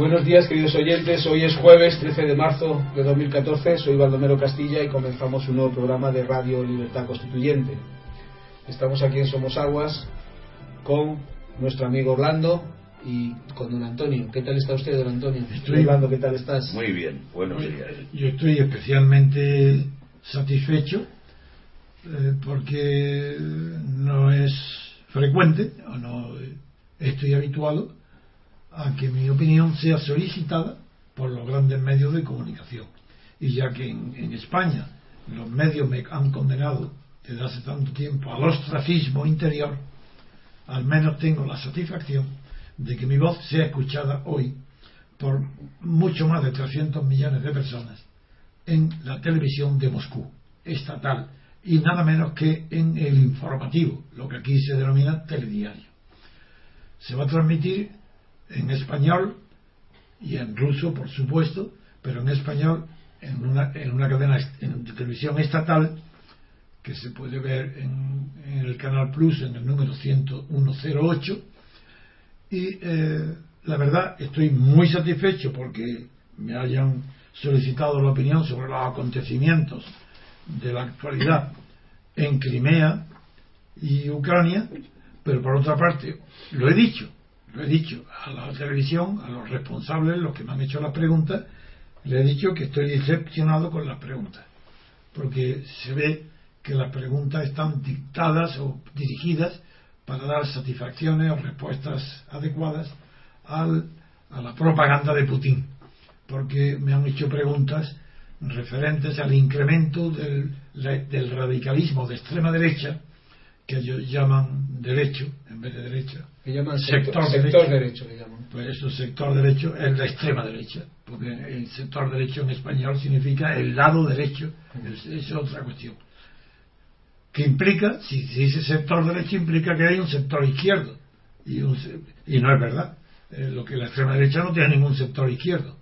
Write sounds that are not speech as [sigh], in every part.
Buenos días, queridos oyentes. Hoy es jueves 13 de marzo de 2014. Soy Baldomero Castilla y comenzamos un nuevo programa de Radio Libertad Constituyente. Estamos aquí en Somos Aguas con nuestro amigo Orlando y con don Antonio. ¿Qué tal está usted, don Antonio? Estoy Orlando, ¿qué tal estás? Muy bien, buenos días. Yo estoy especialmente satisfecho eh, porque no es frecuente o no estoy habituado a que mi opinión sea solicitada por los grandes medios de comunicación. Y ya que en, en España los medios me han condenado desde hace tanto tiempo al ostracismo interior, al menos tengo la satisfacción de que mi voz sea escuchada hoy por mucho más de 300 millones de personas en la televisión de Moscú, estatal, y nada menos que en el informativo, lo que aquí se denomina telediario. Se va a transmitir en español y en ruso, por supuesto, pero en español en una, en una cadena de televisión estatal que se puede ver en, en, el Canal Plus en el número 10108 y eh, la verdad estoy muy satisfecho porque me hayan solicitado la opinión sobre los acontecimientos de la actualidad en Crimea y Ucrania, pero por otra parte, lo he dicho, lo he dicho a la televisión, a los responsables, los que me han hecho las preguntas, le he dicho que estoy decepcionado con las preguntas, porque se ve que las preguntas están dictadas o dirigidas para dar satisfacciones o respuestas adecuadas a la propaganda de Putin, porque me han hecho preguntas referentes al incremento del radicalismo de extrema derecha, que ellos llaman derecho en vez de derecha. Que llaman sector, sector, derecho. derecho llaman. Pues eso, sector derecho, es la extrema derecha, porque el sector derecho en español significa el lado derecho, es, es otra cuestión. Que implica, si se dice sector derecho, implica que hay un sector izquierdo. Y, un, y no es verdad. Eh, lo que la extrema derecha no tiene ningún sector izquierdo.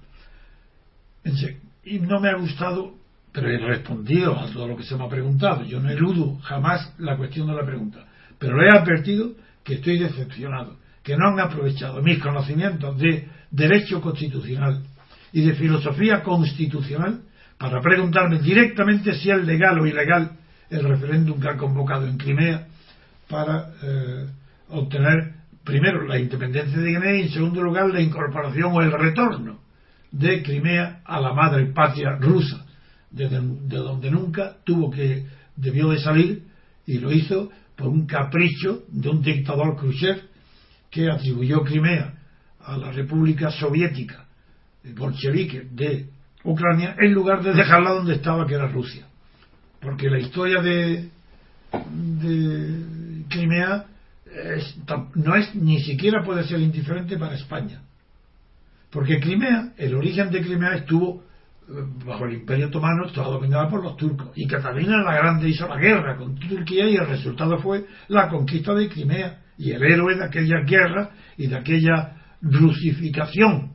Y no me ha gustado, pero he respondido a todo lo que se me ha preguntado. Yo no eludo jamás la cuestión de la pregunta. Pero le he advertido que estoy decepcionado, que no han aprovechado mis conocimientos de derecho constitucional y de filosofía constitucional para preguntarme directamente si es legal o ilegal el referéndum que ha convocado en Crimea para eh, obtener primero la independencia de Guinea y en segundo lugar la incorporación o el retorno de Crimea a la madre patria rusa, de, de donde nunca tuvo que debió de salir y lo hizo por un capricho de un dictador Khrushchev que atribuyó Crimea a la República Soviética bolchevique de Ucrania en lugar de dejarla donde estaba que era Rusia. Porque la historia de, de Crimea es, no es ni siquiera puede ser indiferente para España. Porque Crimea el origen de Crimea estuvo bajo el Imperio Otomano estaba dominada por los turcos. Y Catalina la Grande hizo la guerra con Turquía y el resultado fue la conquista de Crimea y el héroe de aquella guerra y de aquella rusificación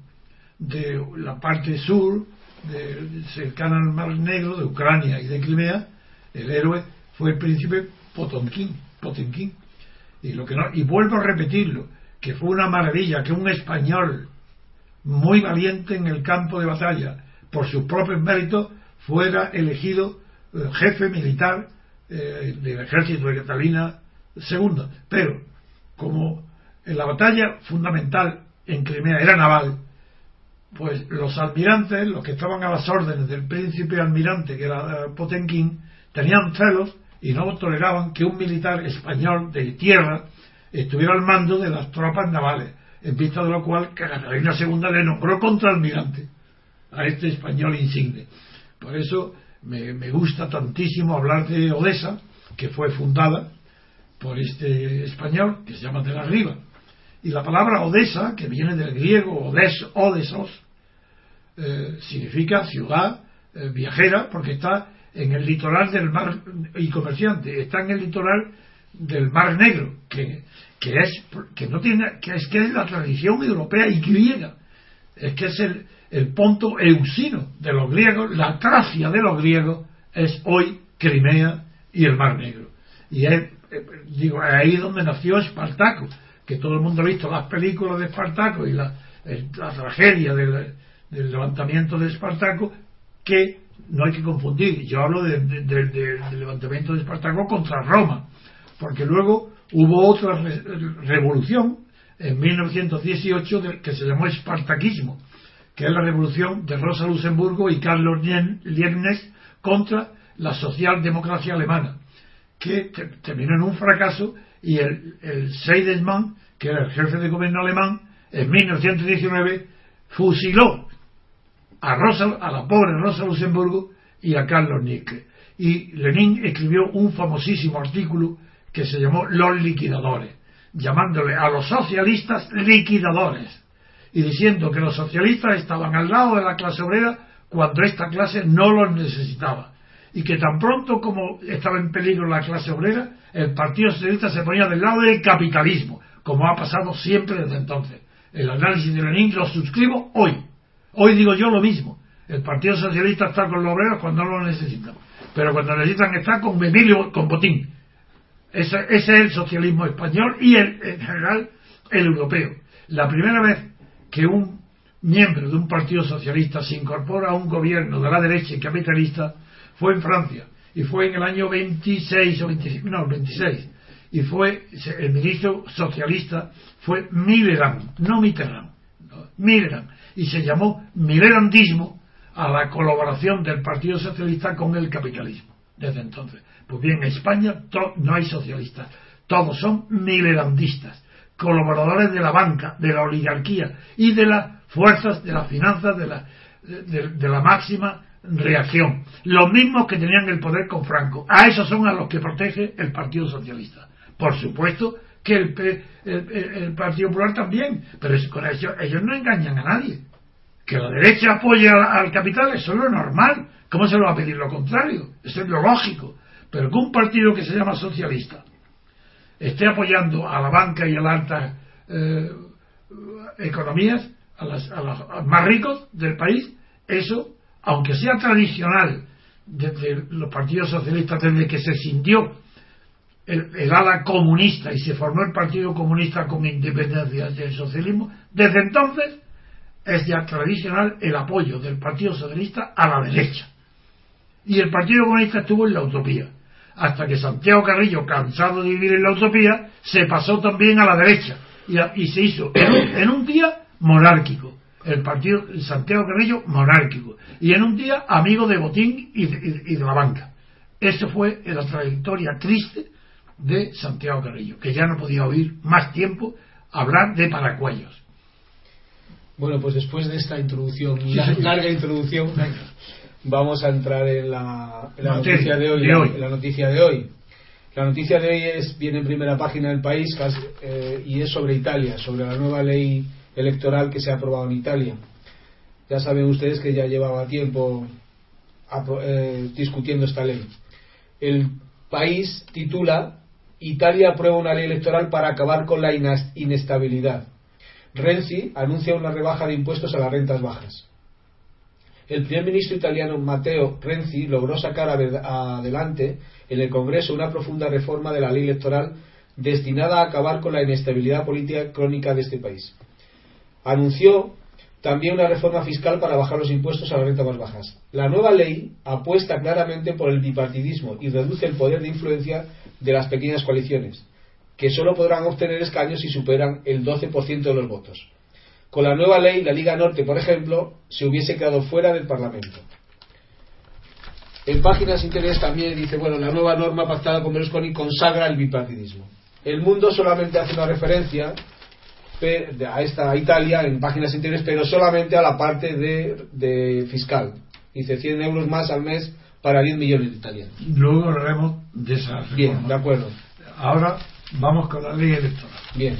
de la parte sur de, cercana al Mar Negro de Ucrania y de Crimea. El héroe fue el príncipe Potonkin, Potemkin. Y lo que no, y vuelvo a repetirlo que fue una maravilla que un español muy valiente en el campo de batalla por sus propios méritos, fuera elegido eh, jefe militar eh, del ejército de Catalina II. Pero, como en la batalla fundamental en Crimea era naval, pues los almirantes, los que estaban a las órdenes del príncipe almirante, que era eh, Potenkin, tenían celos y no toleraban que un militar español de tierra estuviera al mando de las tropas navales, en vista de lo cual Catalina II le nombró contraalmirante a este español insigne. Por eso me, gusta tantísimo hablar de Odessa, que fue fundada por este español que se llama de la Riva. Y la palabra Odessa, que viene del griego Odes, Odesos, eh, significa ciudad eh, viajera, porque está en el litoral del mar y comerciante, está en el litoral del Mar Negro, que, que es que no tiene que es que es la tradición europea y griega, es que es el, ponto eusino de los griegos, la Tracia de los griegos es hoy Crimea y el Mar Negro. Y es, digo, ahí donde nació Espartaco, que todo el mundo ha visto las películas de Espartaco y, la, la tragedia del, levantamiento de Espartaco, que no hay que confundir. Yo hablo del levantamiento de Espartaco contra Roma, porque luego hubo otra revolución en 1918 que se llamó espartaquismo, que es la revolución de Rosa Luxemburgo y Carlos Liebknecht contra la socialdemocracia alemana, que terminó en un fracaso y el, el que era el jefe de gobierno alemán, en 1919 fusiló a, Rosa, a la pobre Rosa Luxemburgo y a Carlos Nietzsche. Y Lenin escribió un famosísimo artículo que se llamó Los liquidadores, llamándole a los socialistas liquidadores y diciendo que los socialistas estaban al lado de la clase obrera cuando esta clase no los necesitaba y que tan pronto como estaba en peligro la clase obrera, el Partido Socialista se ponía del lado del capitalismo, como ha pasado siempre desde entonces. El análisis de Lenin lo suscribo hoy. Hoy digo yo lo mismo. El Partido Socialista está con los obreros cuando no lo necesitan. Pero cuando necesitan está con Emilio, con Botín. Ese, es el socialismo español y el, en general el europeo. La primera vez que un miembro de un partido socialista se incorpora a un gobierno de la derecha y capitalista fue en Francia y fue en el año 26 o 25, no, 26 y fue el ministro socialista fue Millerand, no Mitterrand, Millerand y se llamó Millerandismo a la colaboración del Partido Socialista con el capitalismo desde entonces. Pues bien, en España no hay socialistas, todos son milerandistas, colaboradores de la banca, de la oligarquía y de las fuerzas de las finanzas de la, de, la máxima reacción. Los mismos que tenían el poder con Franco. A esos son a los que protege el Partido Socialista. Por supuesto que el, Partido Popular también, pero con ellos, ellos no engañan a nadie. Que la derecha apoye al, al, capital, eso es lo normal. ¿Cómo se lo va a pedir lo contrario? Eso es lo lógico. Pero que un partido que se llama socialista esté apoyando a la banca y a las altas eh, economías, a, las, los más ricos del país, eso, aunque sea tradicional desde los partidos socialistas, desde que se sintió el, ala comunista y se formó el Partido Comunista con independencia del socialismo, desde entonces es ya tradicional el apoyo del Partido Socialista a la derecha. Y el Partido Comunista estuvo en la utopía hasta que Santiago Carrillo, cansado de vivir en la utopía, se pasó también a la derecha y, se hizo en un, día monárquico, el partido Santiago Carrillo monárquico, y en un día amigo de Botín y de, la banca. Eso fue la trayectoria triste de Santiago Carrillo, que ya no podía oír más tiempo hablar de paracuellos. Bueno, pues después de esta introducción, larga introducción, vamos a entrar en la, noticia de hoy, la noticia de hoy. La noticia de hoy es, viene en primera página del país eh, y es sobre Italia, sobre la nueva ley electoral que se ha aprobado en Italia. Ya saben ustedes que ya llevaba tiempo eh, discutiendo esta ley. El país titula Italia aprueba una ley electoral para acabar con la inestabilidad. Renzi anuncia una rebaja de impuestos a las rentas bajas el primer ministro italiano Matteo Renzi logró sacar adelante en el Congreso una profunda reforma de la ley electoral destinada a acabar con la inestabilidad política crónica de este país. Anunció también una reforma fiscal para bajar los impuestos a las rentas más bajas. La nueva ley apuesta claramente por el bipartidismo y reduce el poder de influencia de las pequeñas coaliciones, que solo podrán obtener escaños si superan el 12% de los votos. Con la nueva ley, la Liga Norte, por ejemplo, se hubiese quedado fuera del Parlamento. En páginas interiores también dice, bueno, la nueva norma pactada con Berlusconi consagra el bipartidismo. El mundo solamente hace una referencia a esta Italia en páginas interiores, pero solamente a la parte de, fiscal. Dice 100 euros más al mes para 10 millones de italianos. Luego hablaremos de esa Bien, de acuerdo. Ahora vamos con la ley electoral. Bien.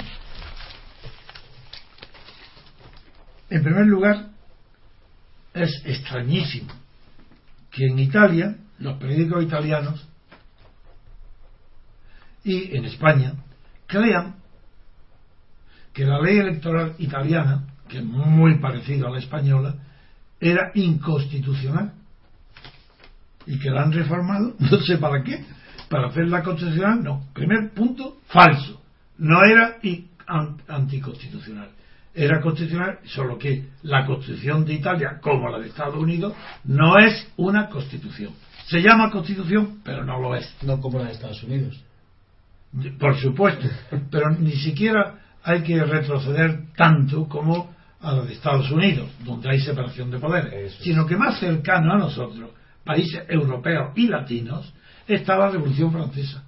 En primer lugar, es extrañísimo que en Italia, los periódicos italianos y en España crean que la ley electoral italiana, que es muy parecida a la española, era inconstitucional y que la han reformado, [laughs] no sé para qué, para hacerla constitucional, no. Primer punto, falso, no era anticonstitucional era constitucional, solo que la constitución de Italia, como la de Estados Unidos, no es una constitución. Se llama constitución, pero no lo es. No como la de Estados Unidos. Por supuesto, pero ni siquiera hay que retroceder tanto como a la de Estados Unidos, donde hay separación de poderes, sino que más cercano a nosotros, países europeos y latinos, está la Revolución Francesa.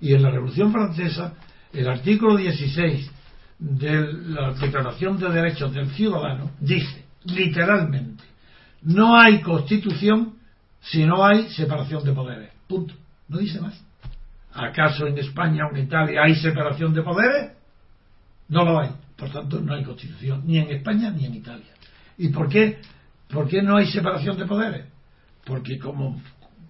Y en la Revolución Francesa, el artículo 16 de la Declaración de Derechos del Ciudadano dice, literalmente, no hay constitución si no hay separación de poderes. Punto. No dice más. ¿Acaso en España o en Italia hay separación de poderes? No lo hay. Por tanto, no hay constitución, ni en España ni en Italia. ¿Y por qué? ¿Por qué no hay separación de poderes? Porque como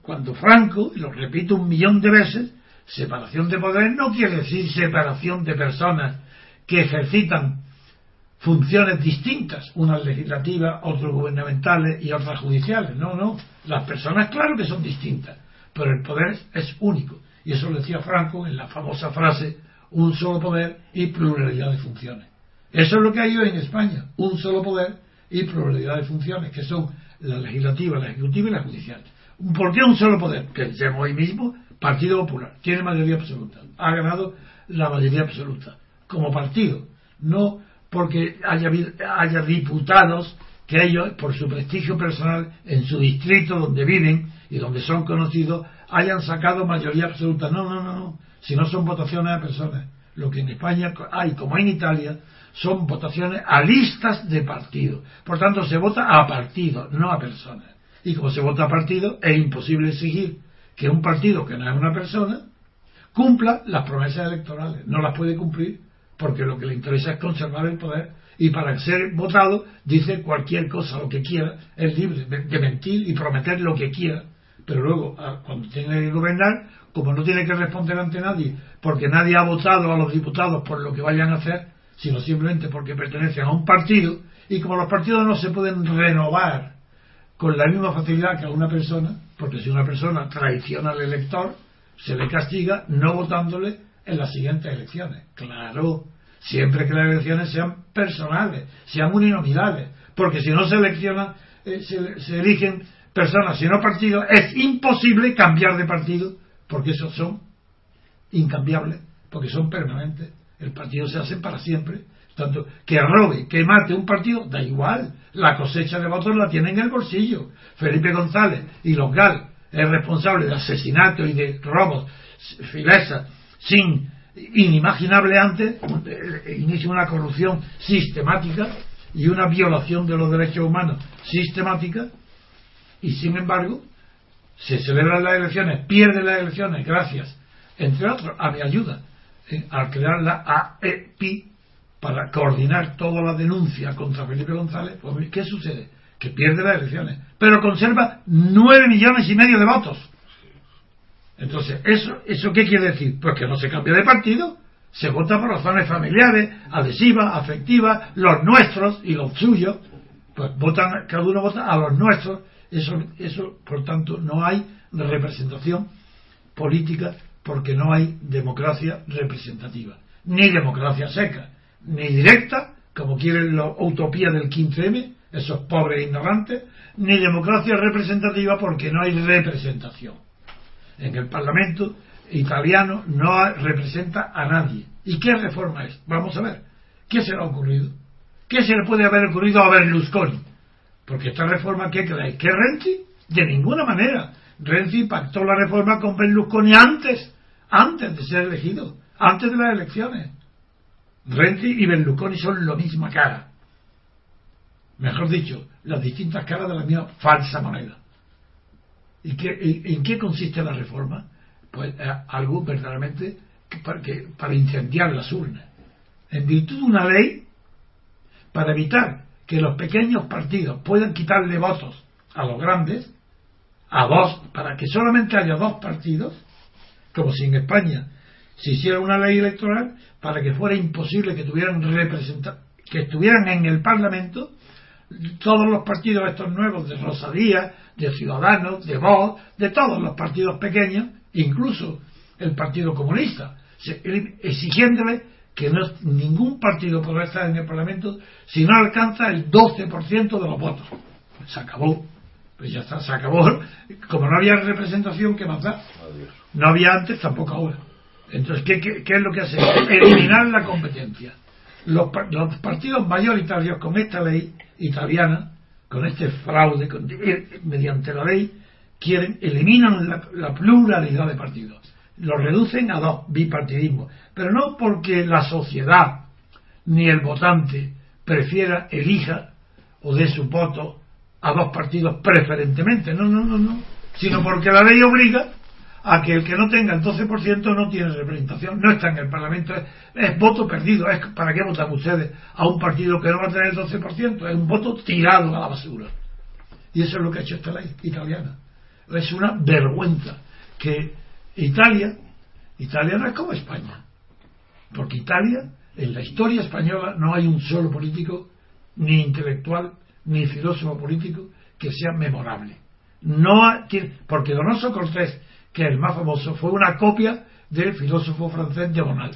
cuando Franco, y lo repito un millón de veces, separación de poderes no quiere decir separación de personas que ejercitan funciones distintas, unas legislativas, otras gubernamentales y otras judiciales. No, no. Las personas, claro que son distintas, pero el poder es único. Y eso lo decía Franco en la famosa frase, un solo poder y pluralidad de funciones. Eso es lo que hay hoy en España, un solo poder y pluralidad de funciones, que son la legislativa, la ejecutiva y la judicial. ¿Por qué un solo poder? Decimos hoy mismo, Partido Popular, tiene mayoría absoluta, ha ganado la mayoría absoluta como partido, no porque haya, haya diputados que ellos, por su prestigio personal en su distrito donde viven y donde son conocidos, hayan sacado mayoría absoluta. No, no, no, no. Si no son votaciones a personas. Lo que en España hay, como en Italia, son votaciones a listas de partidos. Por tanto, se vota a partidos, no a personas. Y como se vota a partidos, es imposible exigir que un partido que no es una persona cumpla las promesas electorales. No las puede cumplir porque lo que le interesa es conservar el poder y para ser votado dice cualquier cosa, lo que quiera, es libre de mentir y prometer lo que quiera. Pero luego, cuando tiene que gobernar, como no tiene que responder ante nadie, porque nadie ha votado a los diputados por lo que vayan a hacer, sino simplemente porque pertenecen a un partido, y como los partidos no se pueden renovar con la misma facilidad que a una persona, porque si una persona traiciona al elector, se le castiga no votándole en las siguientes elecciones. Claro, siempre que las elecciones sean personales, sean uninominales, porque si no se eleccionan, eh, se, eligen personas, sino partidos, es imposible cambiar de partido, porque esos son incambiables, porque son permanentes. El partido se hace para siempre. Tanto que robe, que mate un partido, da igual. La cosecha de votos la tiene en el bolsillo. Felipe González y los GAL es responsable de asesinatos y de robos, fileza, sin inimaginable antes, eh, inicia una corrupción sistemática y una violación de los derechos humanos sistemática, y sin embargo, se celebran las elecciones, pierde las elecciones, gracias, entre otros, a mi ayuda, eh, al crear la AEPI para coordinar toda la denuncia contra Felipe González, pues, ¿qué sucede? Que pierde las elecciones, pero conserva nueve millones y medio de votos entonces, ¿eso, ¿eso qué quiere decir? Pues que no se cambia de partido, se vota por razones familiares, adhesivas, afectivas, los nuestros y los suyos, pues votan, cada uno vota a los nuestros, eso, eso por tanto, no hay representación política porque no hay democracia representativa, ni democracia seca, ni directa, como quieren la utopía del 15M, esos pobres ignorantes, ni democracia representativa porque no hay representación en el Parlamento italiano no representa a nadie. ¿Y qué reforma es? Vamos a ver. ¿Qué se le ha ocurrido? ¿Qué se le puede haber ocurrido a Berlusconi? Porque esta reforma, ¿qué creéis? ¿Que Renzi? De ninguna manera. Renzi pactó la reforma con Berlusconi antes, antes de ser elegido, antes de las elecciones. Renzi y Berlusconi son la misma cara. Mejor dicho, las distintas caras de la misma falsa moneda. ¿Y qué, en qué consiste la reforma? Pues eh, algo verdaderamente para, que, para incendiar las urnas. En virtud de una ley para evitar que los pequeños partidos puedan quitarle votos a los grandes, a dos, para que solamente haya dos partidos, como si en España se hiciera una ley electoral para que fuera imposible que tuvieran que estuvieran en el Parlamento todos los partidos estos nuevos de Rosadía, de Ciudadanos, de Vox, de todos los partidos pequeños, incluso el Partido Comunista, exigiéndole que no, ningún partido podrá estar en el Parlamento si no alcanza el 12% de los votos. se acabó. Pues ya está, se acabó. Como no había representación, ¿qué más da? No había antes, tampoco ahora. Entonces, ¿qué, qué, es lo que hace? Eliminar la competencia. Los, los, partidos mayoritarios con esta ley italiana, con este fraude, eh, mediante la ley, quieren, eliminan la, la pluralidad de partidos. Los reducen a dos, bipartidismo. Pero no porque la sociedad ni el votante prefiera, elija o dé su voto a dos partidos preferentemente. No, no, no, no. Sino porque la ley obliga a que el que no tenga el 12% no tiene representación, no está en el Parlamento, es, voto perdido. Es, ¿Para qué votan ustedes a un partido que no va a tener el 12%? Es un voto tirado a la basura. Y eso es lo que ha hecho esta ley italiana. Es una vergüenza que Italia, Italia no es como España. Porque Italia, en la historia española, no hay un solo político, ni intelectual, ni filósofo político, que sea memorable. No porque Donoso Cortés que el más famoso, fue una copia del filósofo francés de Bonal.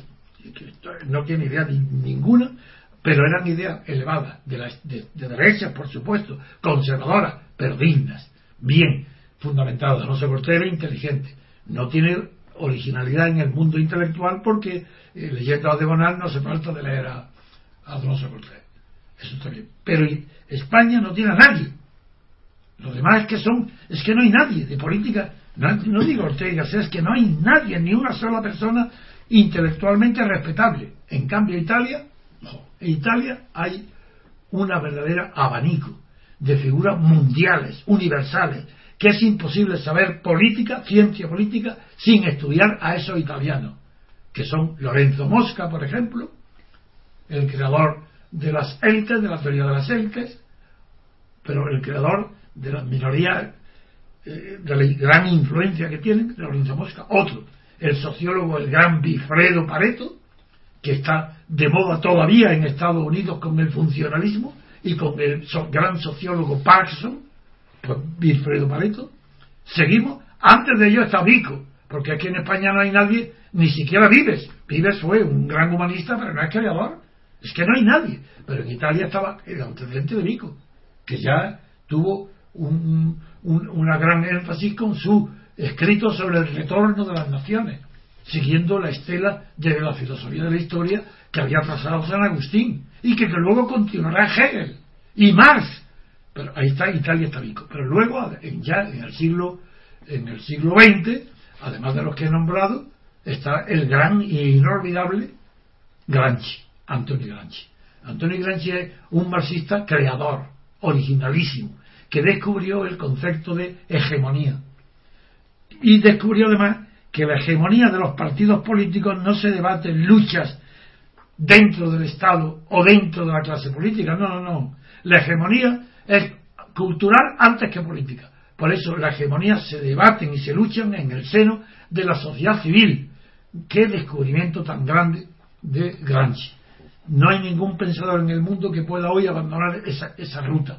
No tiene idea ninguna, pero eran ideas elevadas, de, la, de, derechas, por supuesto, conservadoras, pero dignas, bien fundamentadas. No se era inteligente, no tiene originalidad en el mundo intelectual porque eh, leyendo a de Bonal no se falta de leer a, a Cortés. Eso está bien. Pero España no tiene a nadie. Lo demás es que son, es que no hay nadie de política no, digo Ortega es que no hay nadie, ni una sola persona intelectualmente respetable. En cambio, Italia, en Italia hay una verdadera abanico de figuras mundiales, universales, que es imposible saber política, ciencia política, sin estudiar a esos italianos, que son Lorenzo Mosca, por ejemplo, el creador de las élites, de la teoría de las élites, pero el creador de las minorías de la gran influencia que tienen, Lorenzo Mosca, otro, el sociólogo, el gran Bifredo Pareto, que está de moda todavía en Estados Unidos con el funcionalismo, y con el gran sociólogo Parkinson, pues Bifredo Pareto, seguimos, antes de ello está Vico, porque aquí en España no hay nadie, ni siquiera Vives, Vives fue un gran humanista, pero no es creador, es que no hay nadie, pero en Italia estaba el antecedente de Vico, que ya tuvo un, una gran énfasis con su escrito sobre el retorno de las naciones, siguiendo la estela de la filosofía de la historia que había trazado San Agustín y que, luego continuará Hegel y Marx. Pero ahí está Italia está rico. Pero luego, ya en el siglo en el siglo XX, además de los que he nombrado, está el gran e inolvidable Gramsci, Antonio Gramsci. Antonio Gramsci es un marxista creador, originalísimo, que descubrió el concepto de hegemonía. Y descubrió además que la hegemonía de los partidos políticos no se debate en luchas dentro del Estado o dentro de la clase política. No, no, no. La hegemonía es cultural antes que política. Por eso la hegemonía se debaten y se luchan en el seno de la sociedad civil. Qué descubrimiento tan grande de Gramsci. No hay ningún pensador en el mundo que pueda hoy abandonar esa, esa ruta.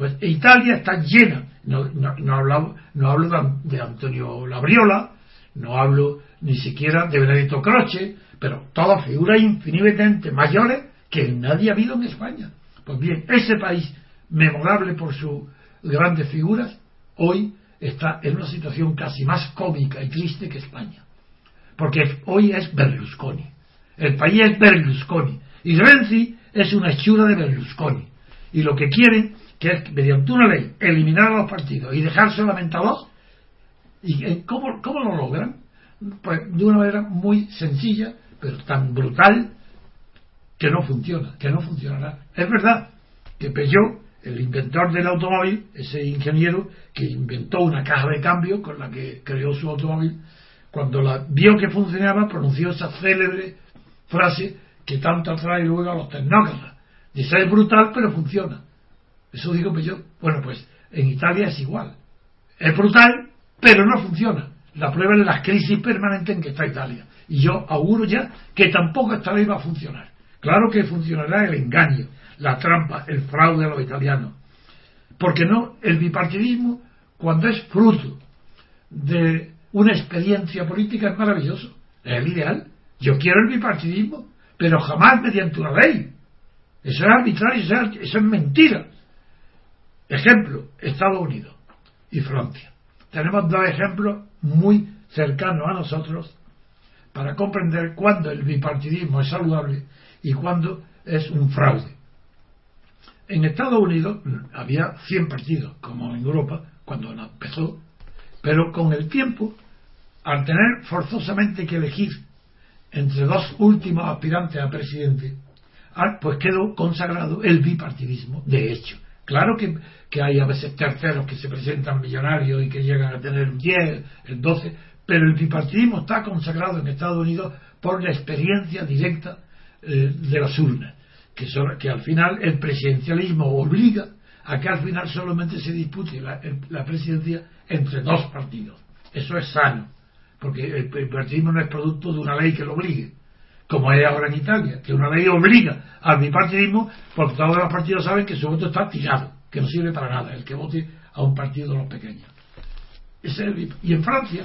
Pues Italia está llena, no, no, hablo, no hablo de, Antonio Labriola, no hablo ni siquiera de Benedetto Croce, pero todas figuras infinitamente mayores que nadie ha habido en España. Pues bien, ese país, memorable por sus grandes figuras, hoy está en una situación casi más cómica y triste que España. Porque hoy es Berlusconi. El país es Berlusconi. Y Renzi es una hechura de Berlusconi. Y lo que quieren que es mediante una ley eliminar a los partidos y dejar solamente a dos. ¿Y eh, cómo, cómo lo logran? Pues de una manera muy sencilla, pero tan brutal que no funciona, que no funcionará. Es verdad que Peugeot, el inventor del automóvil, ese ingeniero que inventó una caja de cambio con la que creó su automóvil, cuando la vio que funcionaba, pronunció esa célebre frase que tanto atrae luego a los tecnócratas. Dice, es brutal, pero funciona. Eso digo pues yo. Bueno, pues en Italia es igual. Es brutal, pero no funciona. La prueba es la crisis permanente en que está Italia. Y yo auguro ya que tampoco esta ley va a funcionar. Claro que funcionará el engaño, la trampa, el fraude a los italianos. Porque no, el bipartidismo, cuando es fruto de una experiencia política, es maravilloso. Es el ideal. Yo quiero el bipartidismo, pero jamás mediante una ley. Eso es arbitrario, eso es, eso es mentira. Ejemplo, Estados Unidos y Francia. Tenemos dos ejemplos muy cercanos a nosotros para comprender cuándo el bipartidismo es saludable y cuándo es un fraude. En Estados Unidos había 100 partidos, como en Europa, cuando empezó, pero con el tiempo, al tener forzosamente que elegir entre dos últimos aspirantes a presidente, ah, pues quedó consagrado el bipartidismo, de hecho. Claro que, que, hay a veces terceros que se presentan millonarios y que llegan a tener el 10, el 12, pero el bipartidismo está consagrado en Estados Unidos por la experiencia directa eh, de las urnas, que, que al final el presidencialismo obliga a que al final solamente se dispute la, la presidencia entre dos partidos. Eso es sano, porque el bipartidismo no es producto de una ley que lo obligue, como es ahora en Italia, que una ley obliga al bipartidismo, porque todos los partidos saben que su voto está tirado, que no sirve para nada, el que vote a un partido de los pequeños. y en Francia,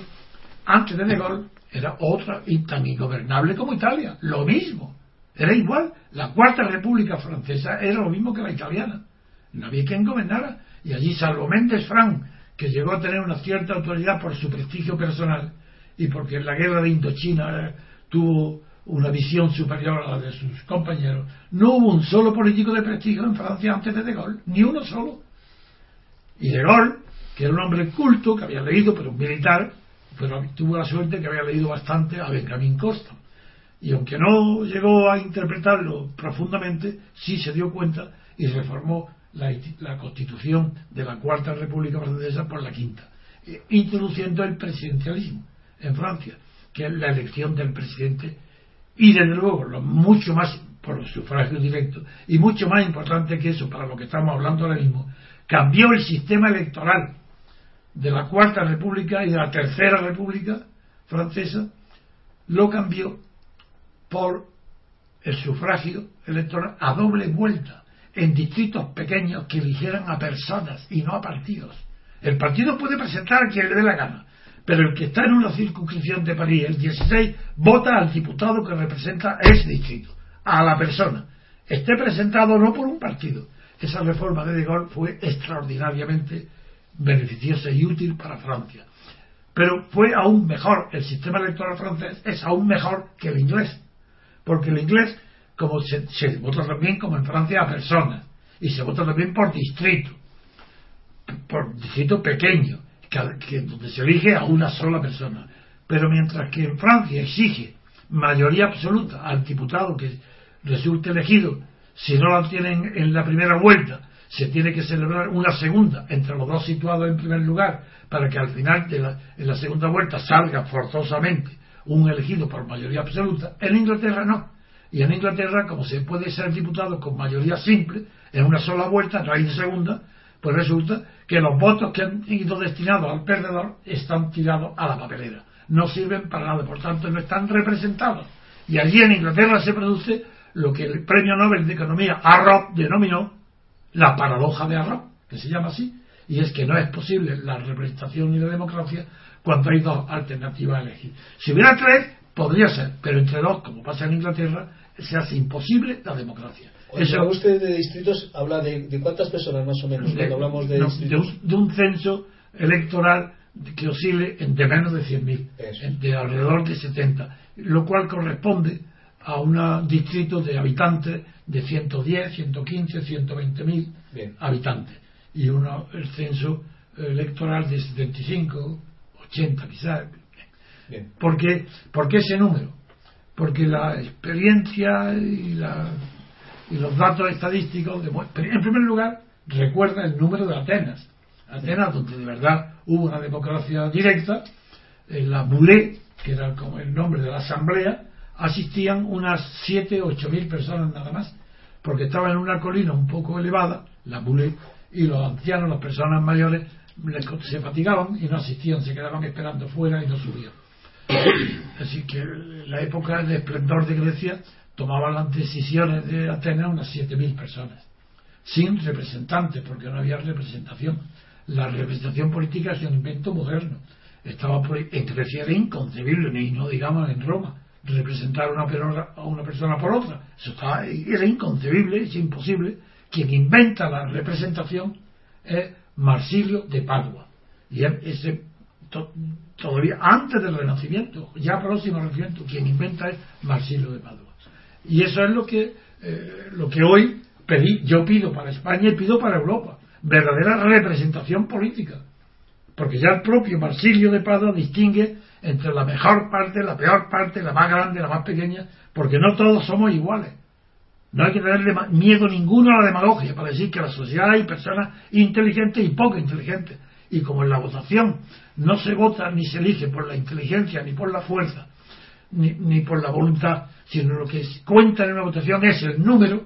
antes de De Gaulle, era otra y tan ingobernable como Italia, lo mismo, era igual. La Cuarta República Francesa era lo mismo que la italiana, no había quien gobernara, y allí, salvo Méndez Frank, que llegó a tener una cierta autoridad por su prestigio personal y porque en la guerra de Indochina tuvo una visión superior a la de sus compañeros. No hubo un solo político de prestigio en Francia antes de De Gaulle, ni uno solo. Y De Gaulle, que era un hombre culto, que había leído, pero un militar, pero tuvo la suerte que había leído bastante a Benjamin Constant. Y aunque no llegó a interpretarlo profundamente, sí se dio cuenta y reformó la, la constitución de la Cuarta República Francesa por la Quinta, eh, introduciendo el presidencialismo en Francia, que es la elección del presidente y desde luego lo mucho más por el sufragio directo y mucho más importante que eso para lo que estamos hablando ahora mismo cambió el sistema electoral de la cuarta república y de la tercera república francesa lo cambió por el sufragio electoral a doble vuelta en distritos pequeños que eligieran a personas y no a partidos. El partido puede presentar a quien le dé la gana pero el que está en una circunscripción de París, el 16, vota al diputado que representa ese distrito, a la persona. Esté presentado no por un partido. Esa reforma de De Gaulle fue extraordinariamente beneficiosa y útil para Francia. Pero fue aún mejor, el sistema electoral francés es aún mejor que el inglés. Porque el inglés, como se, se vota también como en Francia a personas, y se vota también por distrito, por distrito pequeño que, donde se elige a una sola persona. Pero mientras que en Francia exige mayoría absoluta al diputado que resulte elegido, si no la tienen en la primera vuelta, se tiene que celebrar una segunda entre los dos situados en primer lugar para que al final de la, en la segunda vuelta salga forzosamente un elegido por mayoría absoluta. En Inglaterra no. Y en Inglaterra, como se puede ser diputado con mayoría simple, en una sola vuelta, no hay segunda, pues resulta que los votos que han ido destinados al perdedor están tirados a la papelera. No sirven para nada, por tanto no están representados. Y allí en Inglaterra se produce lo que el premio Nobel de Economía Arrop denominó la paradoja de Arrop, que se llama así, y es que no es posible la representación y la democracia cuando hay dos alternativas a elegir. Si hubiera tres, podría ser, pero entre dos, como pasa en Inglaterra, se hace imposible la democracia. Cuando habla usted de distritos, habla de, cuántas personas más o menos cuando hablamos de distritos. De un, censo electoral que oscile de menos de 100.000, de alrededor de 70, lo cual corresponde a un distrito de habitantes de 110, 115, 120.000 habitantes y uno, el censo electoral de 75, 80 quizás. ¿Por qué? ¿Por qué ese número? Porque la experiencia y la y los datos estadísticos demuestran. En primer lugar, recuerda el número de Atenas. Atenas, donde de verdad hubo una democracia directa, en la Boulé, que era como el nombre de la asamblea, asistían unas 7 o 8 mil personas nada más, porque estaba en una colina un poco elevada, la Boulé, y los ancianos, las personas mayores, se fatigaban y no asistían, se quedaban esperando fuera y no subían. [coughs] Así que la época de esplendor de Grecia tomaban las decisiones de Atenas unas 7.000 personas, sin representantes, porque no había representación. La representación política es un invento moderno. Estaba por, en Grecia era inconcebible, ni no digamos en Roma, representar una, persona, a una persona por otra. Eso está, era inconcebible, es imposible. Quien inventa la representación es Marsilio de Padua. Y ese, todavía antes del Renacimiento, ya próximo al Renacimiento, quien inventa es Marsilio de Padua. Y eso es lo que, eh, lo que hoy pedí, yo pido para España y pido para Europa. Verdadera representación política. Porque ya el propio Marsilio de Padua distingue entre la mejor parte, la peor parte, la más grande, la más pequeña, porque no todos somos iguales. No hay que tenerle miedo ninguno a la demagogia para decir que la sociedad hay personas inteligentes y poco inteligentes. Y como en la votación no se vota ni se elige por la inteligencia ni por la fuerza, ni, ni por la voluntad, sino lo que cuenta en una votación es el número,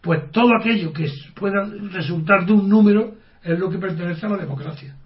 pues todo aquello que pueda resultar de un número es lo que pertenece a la democracia.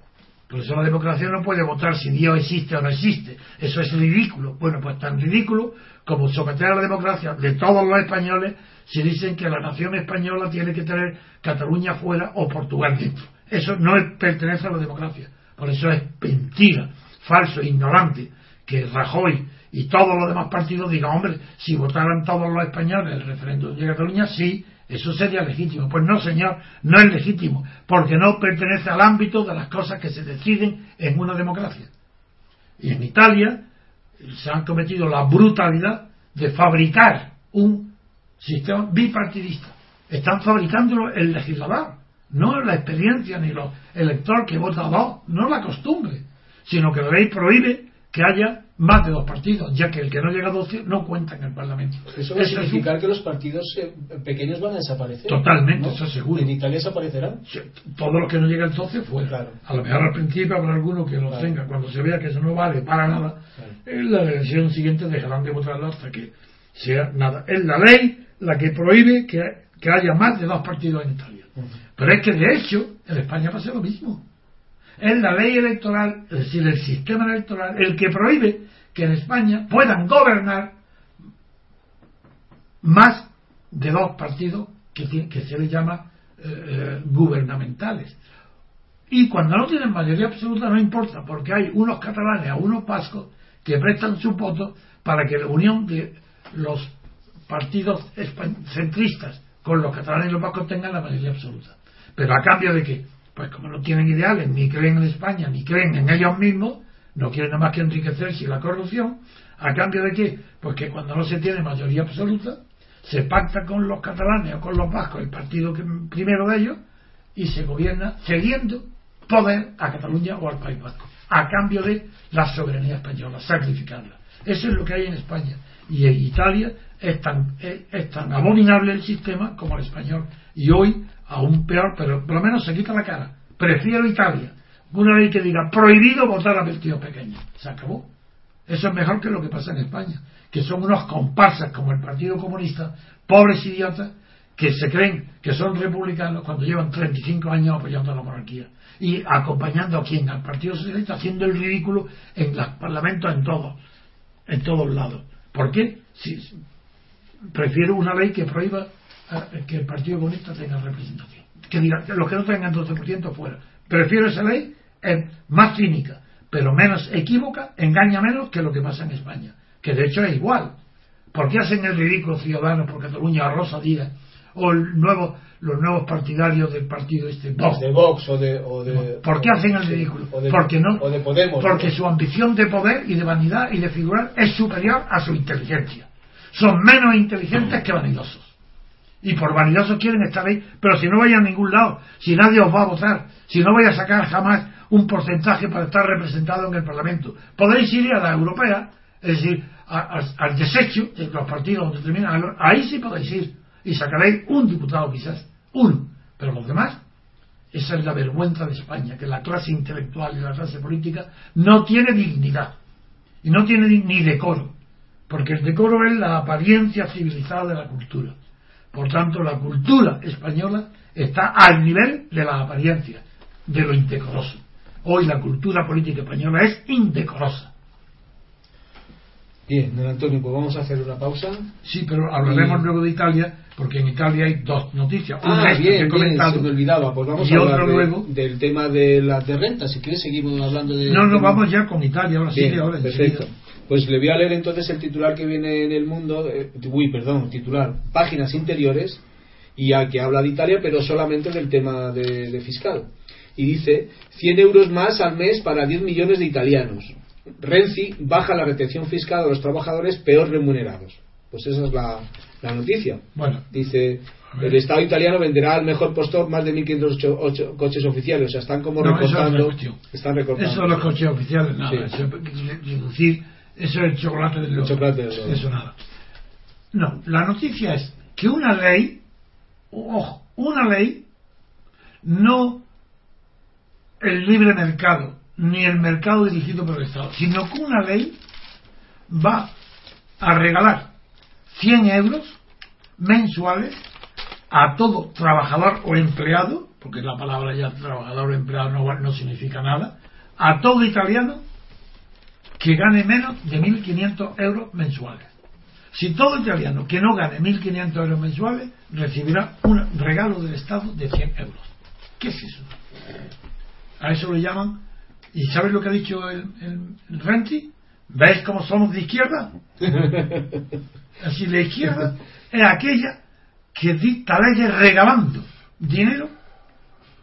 Por eso la democracia no puede votar si Dios existe o no existe. Eso es ridículo. Bueno, pues tan ridículo como someter a la democracia de todos los españoles si dicen que la nación española tiene que tener Cataluña fuera o Portugal dentro. Eso no pertenece a la democracia. Por eso es mentira, falso, ignorante, que Rajoy y todos los demás partidos digan, hombre, si votaran todos los españoles el referéndum de Cataluña, sí, eso sería legítimo. Pues no, señor, no es legítimo, porque no pertenece al ámbito de las cosas que se deciden en una democracia. Y en Italia se han cometido la brutalidad de fabricar un sistema bipartidista. Están fabricándolo el legislador, no la experiencia ni el elector que vota dos, no la costumbre, sino que la ley prohíbe que haya más de dos partidos, ya que el que no llega a 12 no cuenta en el Parlamento. Eso va a significar que los partidos eh, pequeños van a desaparecer. Totalmente, eso seguro. ¿En Italia desaparecerán? todos los que no lleguen al 12 fuera. A lo mejor al principio habrá alguno que lo tenga. Cuando se vea que eso no vale para nada, en la elección siguiente dejarán de votarlo hasta que sea nada. Es la ley la que prohíbe que, que haya más de dos partidos en Italia. Pero es que de hecho en España pasa lo mismo es la ley electoral, es decir, el sistema electoral, el que prohíbe que en España puedan gobernar más de dos partidos que, se les llama eh, eh, gubernamentales. Y cuando no tienen mayoría absoluta no importa, porque hay unos catalanes a unos vascos que prestan su voto para que la unión de los partidos centristas con los catalanes y los vascos tengan la mayoría absoluta. Pero a cambio de que pues como no tienen ideales, ni creen en España, ni creen en ellos mismos, no quieren nada más que enriquecerse y la corrupción, ¿a cambio de qué? Pues que cuando no se tiene mayoría absoluta, se pacta con los catalanes o con los vascos, el partido primero de ellos, y se gobierna cediendo poder a Cataluña o al País Vasco, a cambio de la soberanía española, sacrificarla. Eso es lo que hay en España. Y en Italia es tan, es tan abominable el sistema como el español. Y hoy aún peor, pero por lo menos se quita la cara. Prefiero Italia. Una ley que diga prohibido votar a vestidos pequeños. Se acabó. Eso es mejor que lo que pasa en España, que son unos comparsas como el Partido Comunista, pobres idiotas, que se creen que son republicanos cuando llevan 35 años apoyando a la monarquía y acompañando a quien, al Partido Socialista, haciendo el ridículo en los parlamentos en todos, en todos lados. ¿Por qué? Si, prefiero una ley que prohíba que el Partido Comunista tenga representación. Que diga, que los que no tengan 12% fuera. Prefiero esa ley, es más cínica, pero menos equívoca, engaña menos que lo que pasa en España. Que de hecho es igual. ¿Por qué hacen el ridículo Ciudadanos por Cataluña a Rosa Díaz? O el nuevo, los nuevos partidarios del partido este Vox. De Vox o de, ¿Por qué hacen el ridículo? porque no, o de Podemos, porque su ambición de poder y de vanidad y de figurar es superior a su inteligencia. Son menos inteligentes que vanidosos y por vanidosos quieren estar ahí, pero si no vayan a ningún lado, si nadie os va a votar, si no vais a sacar jamás un porcentaje para estar representado en el Parlamento, podéis ir a la europea, es decir, al desecho de los partidos donde terminan, ahí sí podéis ir y sacaréis un diputado quizás, uno, pero los demás, esa es la vergüenza de España, que la clase intelectual y la clase política no tiene dignidad y no tiene ni decoro, porque el decoro es la apariencia civilizada de la cultura por tanto, la cultura española está al nivel de la apariencia, de lo indecoroso. Hoy la cultura política española es indecorosa. Bien, don Antonio, pues vamos a hacer una pausa. Sí, pero hablaremos luego de Italia, porque en Italia hay dos noticias. Una ah, bien, que bien, se me olvidaba. Pues vamos a hablar luego, del tema de las de renta. Si quieres, seguimos hablando de. No, no, vamos ya con Italia. Ahora sí, ahora Perfecto. Pues le voy a leer entonces el titular que viene en el mundo, eh, uy, perdón, titular, páginas interiores, y a que habla de Italia, pero solamente del tema de, de fiscal. Y dice, 100 euros más al mes para 10 millones de italianos. Renzi baja la retención fiscal a los trabajadores peor remunerados. Pues esa es la, la noticia. Bueno, Dice, el Estado italiano venderá al mejor postor más de 1.508 coches oficiales. O sea, están como No, es recortando. cuestión. están recortando. eso los coches oficiales, nada. Sí. Es decir, eso es el chocolate del lobo. chocolate del lobo. Eso nada. No, la noticia es que una ley, ojo, una ley, no el libre mercado, ni el mercado dirigido por el Estado, sino que una ley va a regalar 100 euros mensuales a todo trabajador o empleado, porque la palabra ya trabajador o empleado no, no significa nada, a todo italiano que gane menos de 1.500 euros mensuales. Si todo italiano que no gane 1.500 euros mensuales recibirá un regalo del Estado de 100 euros. ¿Qué es eso? A eso le llaman. ¿Y sabes lo que ha dicho el, el, el Renzi? ¿Veis cómo somos de izquierda? [laughs] Así, la izquierda es aquella que dicta leyes regalando dinero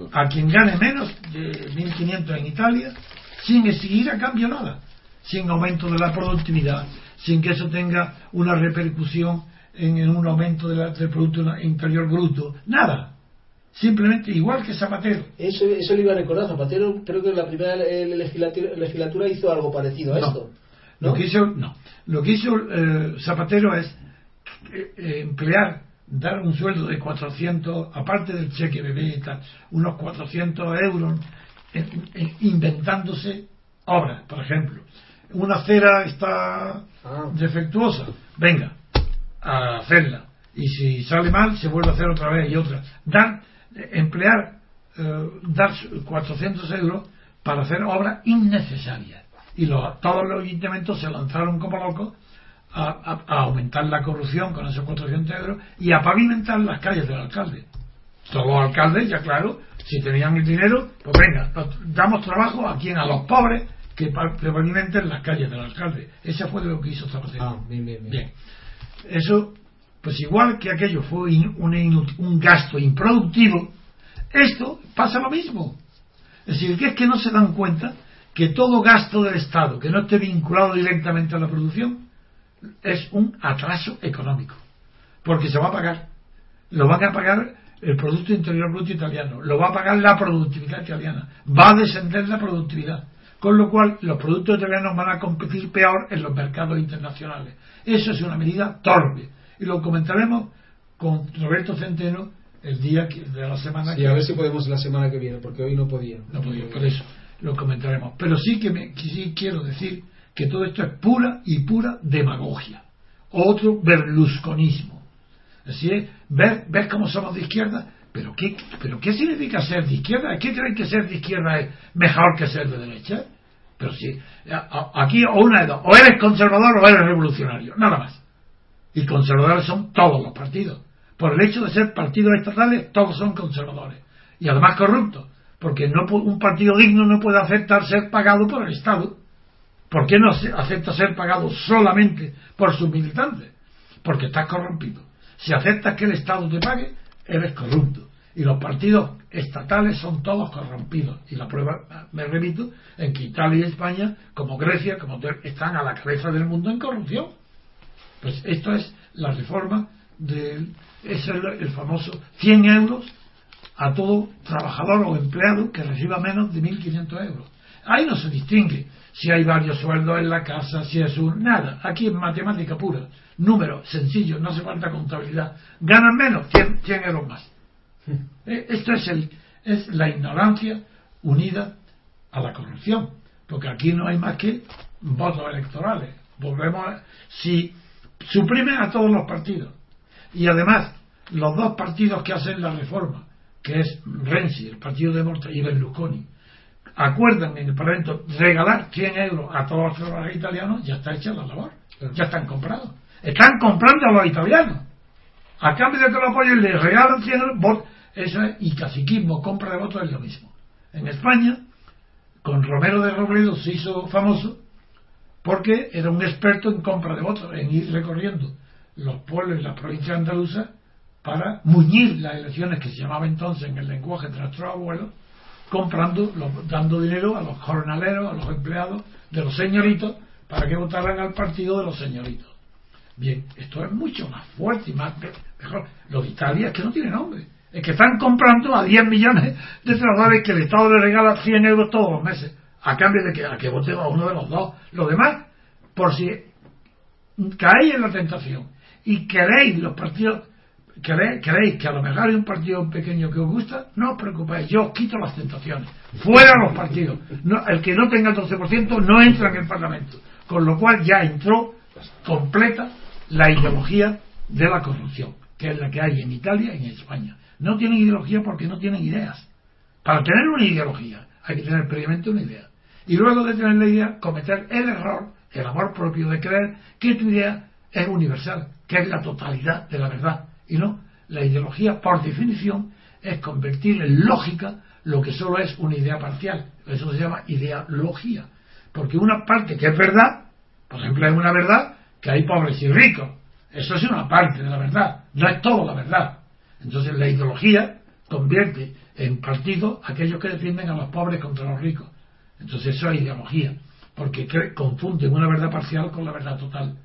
a quien gane menos de 1.500 en Italia sin exigir a cambio nada, sin aumento de la productividad, sin que eso tenga una repercusión en, en un aumento de la- del Producto Interior Bruto, nada. Simplemente igual que Zapatero. Eso, eso le iba a recordar. Zapatero, creo que en la primera eh, legislatura, legislatura hizo algo parecido a No. esto. ¿no? Lo que hizo, no. Lo que hizo eh, Zapatero es eh, eh, emplear, dar un sueldo de 400, aparte del cheque bebé y tal, unos 400 euros en- inventándose obras, por ejemplo. Una acera está Ah. defectuosa, venga, a hacerla. Y si sale mal, se vuelve a hacer otra vez y otra. Dar, eh, emplear, eh, dar 400 euros para hacer obras innecesarias. Y los- todos los ayuntamientos se lanzaron como locos a, a- a aumentar la corrupción con esos 400 euros y a pavimentar las calles del alcalde. Todos los alcaldes, ya claro, si tenían el dinero, pues venga, damos trabajo a quien, a los pobres que que pavimenten las calles del alcalde. Ese fue lo que hizo Zapatero. Ah, bien, bien, bien. Bien. Eso, pues igual que aquello fue in- un, un gasto improductivo, esto pasa lo mismo. Es decir, que es que no se dan cuenta que todo gasto del Estado que no esté vinculado directamente a la producción es un atraso económico. Porque se va a pagar. Lo van a pagar el Producto Interior Bruto italiano. Lo va a pagar la productividad italiana. Va a descender la productividad. Con lo cual, los productos italianos van a competir peor en los mercados internacionales. Eso es una medida torpe. Y lo comentaremos con Roberto Centeno el día de la semana Sí, que a ver si podemos la semana que viene, porque hoy no podía. no podía, por eso lo comentaremos. Pero sí que me, sí quiero decir que todo esto es pura y pura demagogia. Otro berlusconismo. Así es, ver, ver cómo somos de izquierda. ¿Pero qué, ¿Pero qué significa ser de izquierda? ¿Qué creen que ser de izquierda es mejor que ser de derecha? Pero a- aquí o una de dos, o eres conservador o eres revolucionario, nada más. Y conservadores son todos los partidos. Por el hecho de ser partidos estatales, todos son conservadores. Y además corruptos. Porque no, un partido digno no puede aceptar ser pagado por el Estado. ¿Por qué no acepta ser pagado solamente por sus militantes? Porque estás corrompido. Si aceptas que el Estado te pague, eres corrupto. Y los partidos estatales son todos corrompidos. Y la prueba, me repito, en que Italia y España, como Grecia, como están a la cabeza del mundo en corrupción. Pues esto es la reforma del es el, el famoso 100 euros a todo trabajador o empleado que reciba menos de 1.500 euros. Ahí no se distingue si hay varios sueldos en la casa, si es un... Nada, aquí es matemática pura. Número sencillo, no hace falta contabilidad. Ganan menos, 100, 100 euros más. [laughs] Eh, Esto es, el, es la ignorancia unida a la corrupción. Porque aquí no hay más que votos electorales. Volvemos a... Si suprimen a todos los partidos y además los dos partidos que hacen la reforma, que es Renzi, el Partido Demócrata y Berlusconi, acuerdan en el Parlamento regalar 100 euros a todos los trabajadores italianos, ya está hecha la labor. Ya están comprados. Están comprando a los italianos. A cambio de que lo apoyen, les regalan 100 euros. vot- Eso es, y caciquismo, compra de votos es lo mismo. En España, con Romero de Robledo se hizo famoso porque era un experto en compra de votos, en ir recorriendo los pueblos y las provincias andaluzas para muñir las elecciones que se llamaba entonces en el lenguaje de nuestros abuelos, comprando, dando dinero a los jornaleros, a los empleados de los señoritos, para que votaran al partido de los señoritos. Bien, esto es mucho más fuerte y más mejor. Lo de Italia es que no tiene nombre. Es que están comprando a 10 millones de trabajadores que el Estado le regala 100 euros todos los meses, a cambio de que, a que vote a uno de los dos. Lo demás, por si caéis en la tentación y queréis los partidos, queréis, que a lo mejor hay un partido pequeño que os gusta, no os preocupéis, yo os quito las tentaciones. Fuera los partidos. el que no tenga el 12% no entra en el Parlamento. Con lo cual ya entró completa la ideología de la corrupción, que es la que hay en Italia y en España. No tienen ideología porque no tienen ideas. Para tener una ideología hay que tener previamente una idea. Y luego de tener la idea, cometer el error, el amor propio de creer que tu idea es universal, que es la totalidad de la verdad. Y no, la ideología, por definición, es convertir en lógica lo que solo es una idea parcial. Eso se llama ideología. Porque una parte que es verdad, por ejemplo, es una verdad que hay pobres y ricos. Eso es una parte de la verdad, no es todo la verdad. Entonces la ideología convierte en partido aquellos que defienden a los pobres contra los ricos. Entonces eso es ideología, porque confunden una verdad parcial con la verdad total.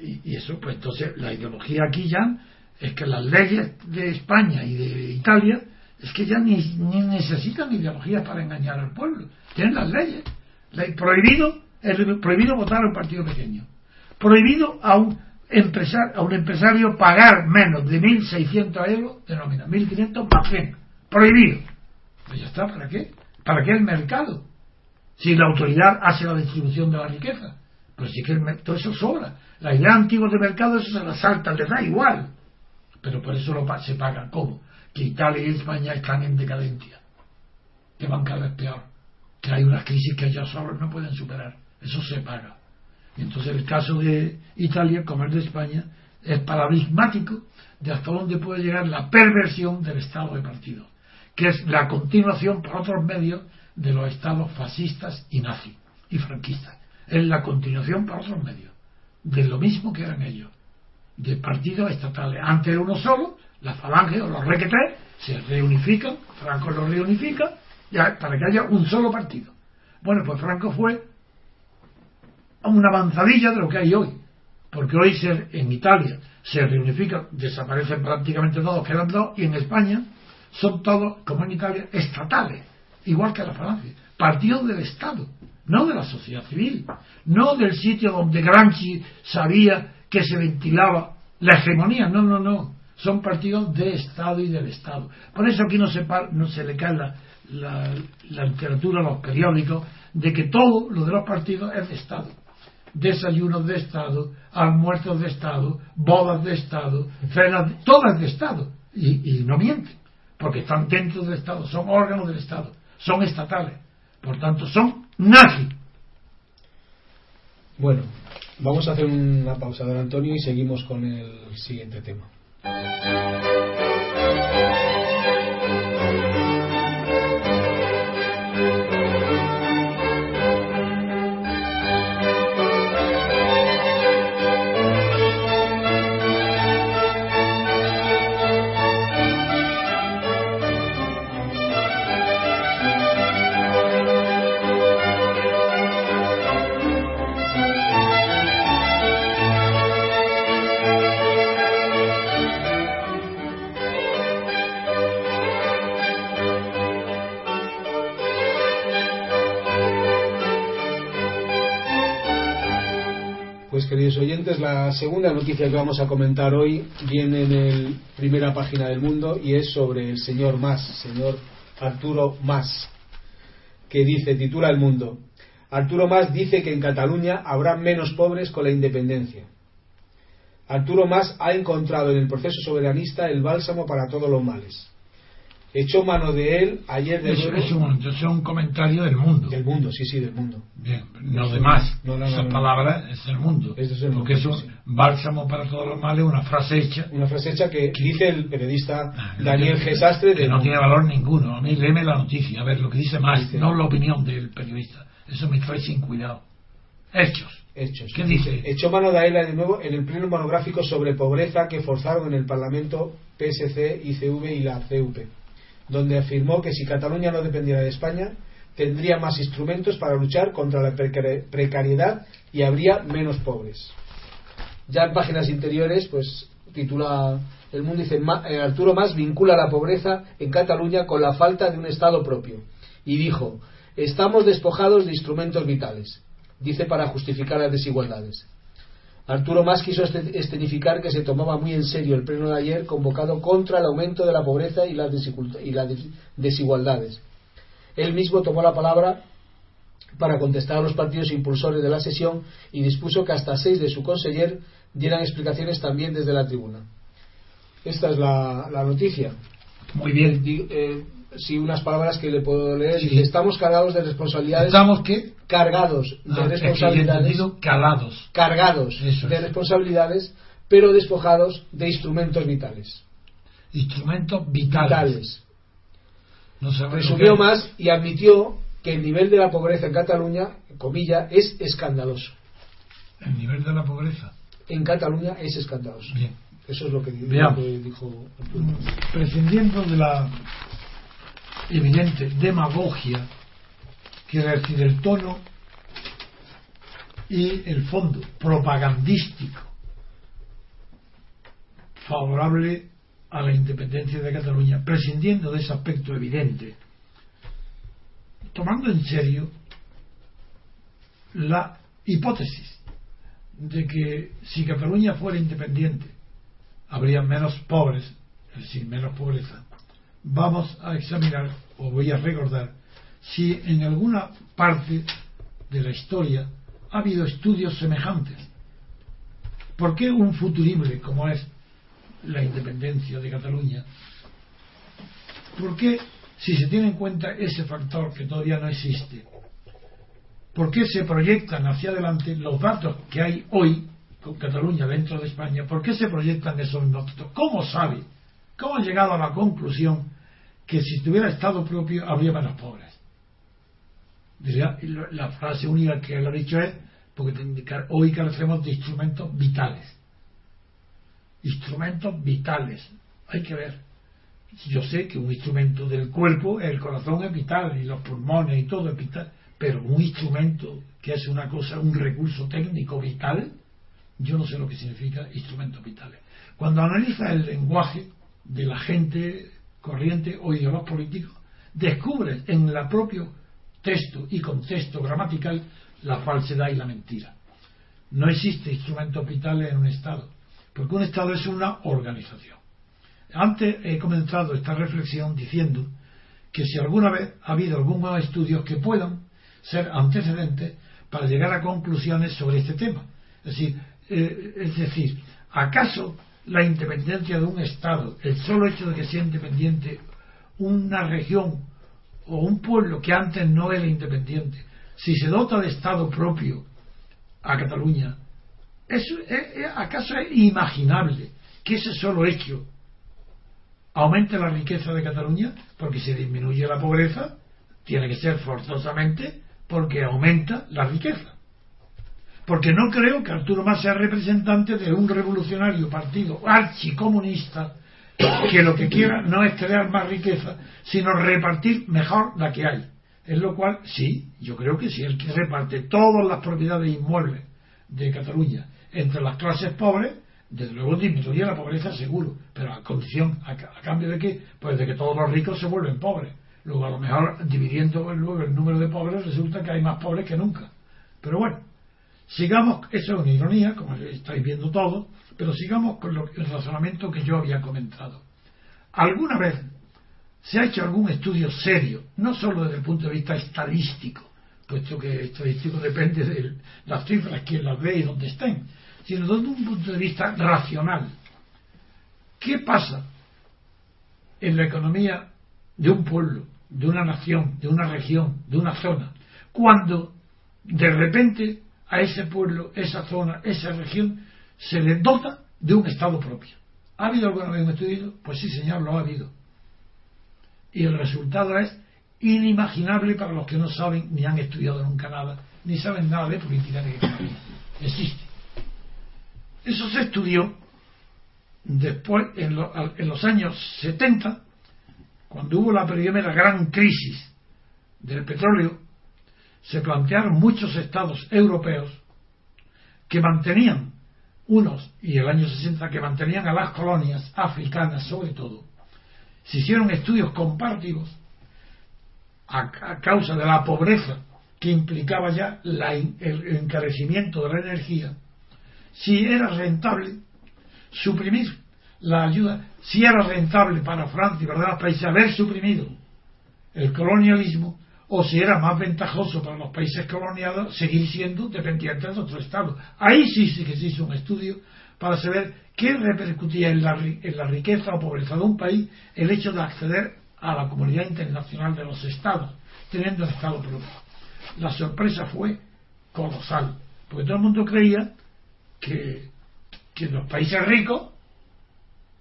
Y, eso, pues entonces la ideología aquí ya es que las leyes de España y de Italia es que ya ni, necesitan ideologías para engañar al pueblo. Tienen las leyes. prohibido, prohibido votar a un partido pequeño. Prohibido a un, empresario, a un empresario pagar menos de 1.600 euros de nómina. 1.500 para qué? Prohibido. Pues ya está, ¿para qué? ¿Para qué el mercado? Si la autoridad hace la distribución de la riqueza. Pues sí que todo eso sobra. La idea antigua de mercado, eso se la salta, les da igual. Pero por eso lo, se paga. ¿Cómo? Que Italia y España están en decadencia. Que van cada vez peor. Que hay una crisis que ellos solos no pueden superar. Eso se paga. Entonces el caso de Italia, como el de España, es paradigmático de hasta dónde puede llegar la perversión del Estado de partido, que es la continuación por otros medios de los estados fascistas y nazis y franquistas. Es la continuación por otros medios de lo mismo que eran ellos, de partidos estatales. Antes era uno solo, la falange o los requetés se reunifican, Franco los reunifica ya, para que haya un solo partido. Bueno, pues Franco fue una avanzadilla de lo que hay hoy, porque hoy se, en Italia se reunifican, desaparecen prácticamente todos, quedan dos, y en España son todos, como en Italia, estatales, igual que la falange, partidos del Estado no de la sociedad civil, no del sitio donde Gramsci sabía que se ventilaba la hegemonía, no, no, no, son partidos de Estado y del Estado. Por eso aquí no se, no se le cae la, la, literatura, los periódicos, de que todo lo de los partidos es de Estado. Desayunos de Estado, almuerzos de Estado, bodas de Estado, cenas, todas de Estado. Y, no mienten, porque están dentro del Estado, son órganos del Estado, son estatales. Por tanto, son nazi. Bueno, vamos a hacer una pausa, don Antonio, y seguimos con el siguiente tema. Queridos oyentes, la segunda noticia que vamos a comentar hoy viene en la primera página del mundo y es sobre el señor Mas, señor Arturo Mas, que dice, titula El Mundo, Arturo Mas dice que en Cataluña habrá menos pobres con la independencia. Arturo Mas ha encontrado en el proceso soberanista el bálsamo para todos los males echó mano de él ayer de es, es, un, es, un, comentario del mundo. Del mundo sí sí del mundo. Bien no de más. No, esa palabra es el mundo. Es el porque mundo, es un bálsamo para todos los males una frase hecha. Una frase hecha que dice el periodista ah, Daniel Gesastre que no tiene valor ninguno. A mí léeme la noticia a ver lo que dice más no la opinión del periodista. Eso me trae sin cuidado. Hechos. Hechos. ¿Qué dice? Echó mano de ella de nuevo en el pleno monográfico sobre pobreza que forzaron en el Parlamento PSC, ICV y la CUP, donde afirmó que si Cataluña no dependiera de España, tendría más instrumentos para luchar contra la precariedad y habría menos pobres. Ya en páginas interiores, pues titula El Mundo dice eh, Arturo Más vincula la pobreza en Cataluña con la falta de un Estado propio y dijo estamos despojados de instrumentos vitales dice para justificar las desigualdades. Arturo Más quiso este, escenificar que se tomaba muy en serio el pleno de ayer convocado contra el aumento de la pobreza y las, y las desigualdades. Él mismo tomó la palabra para contestar a los partidos impulsores de la sesión y dispuso que hasta seis de su conseller dieran explicaciones también desde la tribuna. Esta es la, noticia. Muy bien. Eh, sí, unas palabras que le puedo leer. estamos cargados de responsabilidades. ¿Estamos qué? Cargados de ah, responsabilidades. calados. Cargados de responsabilidades, pero despojados de instrumentos vitales. Instrumentos vitales. Resumió más y admitió que el nivel de la pobreza en Cataluña, comilla, es escandaloso. ¿El nivel de la pobreza? En Cataluña es escandaloso. Bien. Eso es lo que, dijo. Prescindiendo de la evidente demagogia que decir el tono y el fondo propagandístico favorable a la independencia de Cataluña, prescindiendo de ese aspecto evidente, tomando en serio la hipótesis de que si Cataluña fuera independiente habría menos pobres, es decir, menos pobreza, vamos a examinar, o voy a recordar, si en alguna parte de la historia ha habido estudios semejantes. ¿Por qué un futurible como es la independencia de Cataluña? ¿Por qué, si se tiene en cuenta ese factor que todavía no existe, por qué se proyectan hacia adelante los datos que hay hoy con Cataluña dentro de España? ¿Por qué se proyectan esos datos? ¿Cómo sabe? ¿Cómo han llegado a la conclusión que si tuviera Estado propio habría menos pobres? La frase única que él ha dicho es porque hoy carecemos de instrumentos vitales. Instrumentos vitales. Hay que ver. Yo sé que un instrumento del cuerpo, el corazón es vital y los pulmones y todo es vital, pero un instrumento que es una cosa, un recurso técnico vital, yo no sé lo que significa instrumentos vitales. Cuando analiza el lenguaje de la gente corriente o de los políticos, descubre en el propio texto y contexto gramatical la falsedad y la mentira. No existe instrumentos vitales en un Estado, porque un Estado es una organización. Antes he comenzado esta reflexión diciendo que si alguna vez ha habido algunos estudios que puedan ser antecedentes para llegar a conclusiones sobre este tema. Es decir, eh, es decir, ¿acaso la independencia de un Estado, el solo hecho de que sea independiente una región o un pueblo que antes no era independiente, si se dota de Estado propio a Cataluña, ¿acaso es imaginable que ese solo hecho aumente la riqueza de Cataluña? Porque si disminuye la pobreza, tiene que ser forzosamente porque aumenta la riqueza. Porque no creo que Arturo Mas sea representante de un revolucionario partido archicomunista que lo que quiera no es crear más riqueza, sino repartir mejor la que hay. En lo cual, sí, yo creo que si que reparte todas las propiedades inmuebles de Cataluña entre las clases pobres, desde luego disminuiría la pobreza seguro, pero a condición, a, cambio de qué? Pues de que todos los ricos se vuelven pobres. Luego, a lo mejor, dividiendo luego el número de pobres, resulta que hay más pobres que nunca. Pero bueno, Sigamos, eso es una ironía, como estáis viendo todo, pero sigamos con el razonamiento que yo había comentado. ¿Alguna vez se ha hecho algún estudio serio, no solo desde el punto de vista estadístico, puesto que estadístico depende de las cifras, quién las ve y dónde estén, sino desde un punto de vista racional? ¿Qué pasa en la economía de un pueblo, de una nación, de una región, de una zona, cuando de repente a ese pueblo, esa zona, esa región, se le dota de un Estado propio. ¿Ha habido alguna vez un estudio? Pues sí, señor, lo ha habido. Y el resultado es inimaginable para los que no saben ni han estudiado nunca nada ni saben nada de política. Existe. Eso se estudió después, en, en los años 70, cuando hubo la primera gran crisis del petróleo, se plantearon muchos estados europeos que mantenían unos, y el año 60, que mantenían a las colonias africanas sobre todo, se hicieron estudios comparativos a, causa de la pobreza que implicaba ya el encarecimiento de la energía, si era rentable suprimir la ayuda, si era rentable para Francia y para los países haber suprimido el colonialismo, o si era más ventajoso para los países coloniados seguir siendo dependientes de otro Estado. Ahí sí, sí que se hizo un estudio para saber qué repercutía en la, riqueza o pobreza de un país el hecho de acceder a la comunidad internacional de los Estados, teniendo el Estado propio. La sorpresa fue colosal, porque todo el mundo creía que los países ricos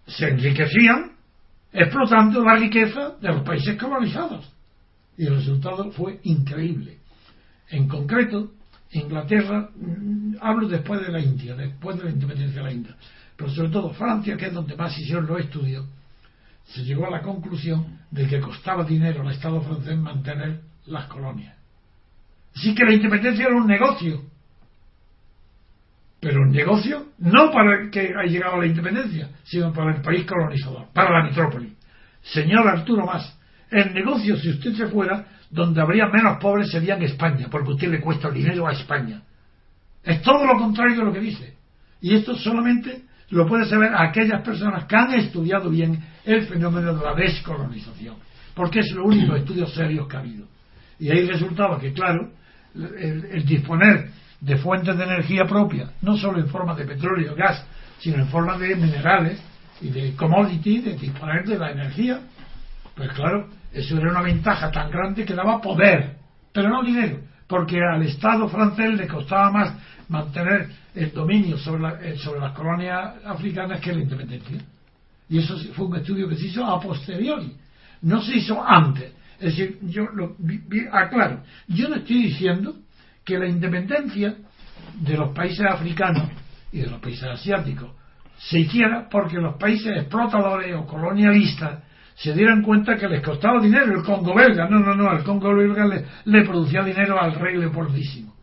se enriquecían explotando la riqueza de los países colonizados y el resultado fue increíble. En concreto, Inglaterra, mm, hablo después de la India, después de la independencia de la India, pero sobre todo Francia, que es donde más hicieron los estudios, se llegó a la conclusión de que costaba dinero al Estado francés mantener las colonias. Así que la independencia era un negocio. Pero un negocio no para el que ha llegado a la independencia, sino para el país colonizador, para la metrópoli. Señor Arturo Más, el negocio, si usted se fuera, donde habría menos pobres sería en España, porque usted le cuesta el dinero a España. Es todo lo contrario de lo que dice. Y esto solamente lo puede saber aquellas personas que han estudiado bien el fenómeno de la descolonización, porque es lo único estudio serio que ha habido. Y ahí resultaba que, claro, el, disponer de fuentes de energía propia, no solo en forma de petróleo gas, sino en forma de minerales y de commodity, de disponer de la energía, pues claro, eso era una ventaja tan grande que daba poder, pero no dinero, porque al Estado francés le costaba más mantener el dominio sobre, eh, sobre las colonias africanas que la independencia. Y eso fue un estudio que se hizo a posteriori, no se hizo antes. Es decir, yo lo aclaro, yo no estoy diciendo que la independencia de los países africanos y de los países asiáticos se hiciera porque los países explotadores o colonialistas se dieran cuenta que les costaba dinero el Congo belga. No, no, no, el Congo belga le, producía dinero al rey Leopoldísimo,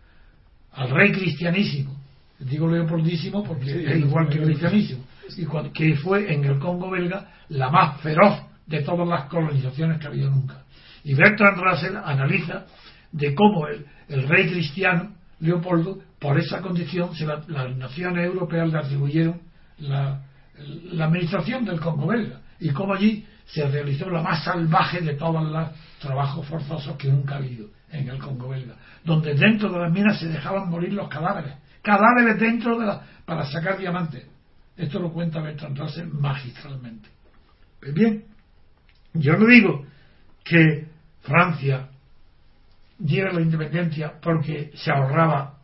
al rey cristianísimo. Digo Leopoldísimo porque es igual que cristianísimo. Y que fue en el Congo belga la más feroz de todas las colonizaciones que ha habido nunca. Y Bertrand Russell analiza de cómo el, rey cristiano, Leopoldo, por esa condición, se las naciones europeas le atribuyeron la, la administración del Congo belga. Y cómo allí se realizó la más salvaje de todos los trabajos forzosos que nunca ha habido en el Congo belga, donde dentro de las minas se dejaban morir los cadáveres, cadáveres dentro de la, para sacar diamantes. Esto lo cuenta Bertrand Russell magistralmente. Pues bien, yo no digo que Francia diera la independencia porque se ahorraba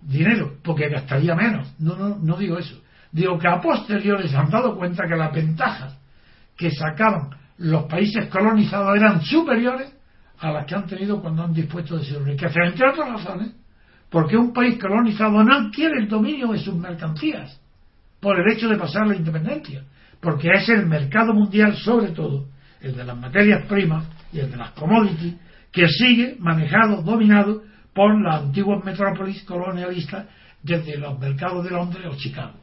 dinero, porque gastaría menos. No, no, no digo eso. Digo que a posteriori se han dado cuenta que las ventajas que sacaban los países colonizados eran superiores a las que han tenido cuando han dispuesto de su riqueza, entre otras razones, porque un país colonizado no quiere el dominio de sus mercancías por el hecho de pasar la independencia, porque es el mercado mundial, sobre todo, el de las materias primas y el de las commodities, que sigue manejado, dominado por las antiguas metrópolis colonialistas desde los mercados de Londres o Chicago.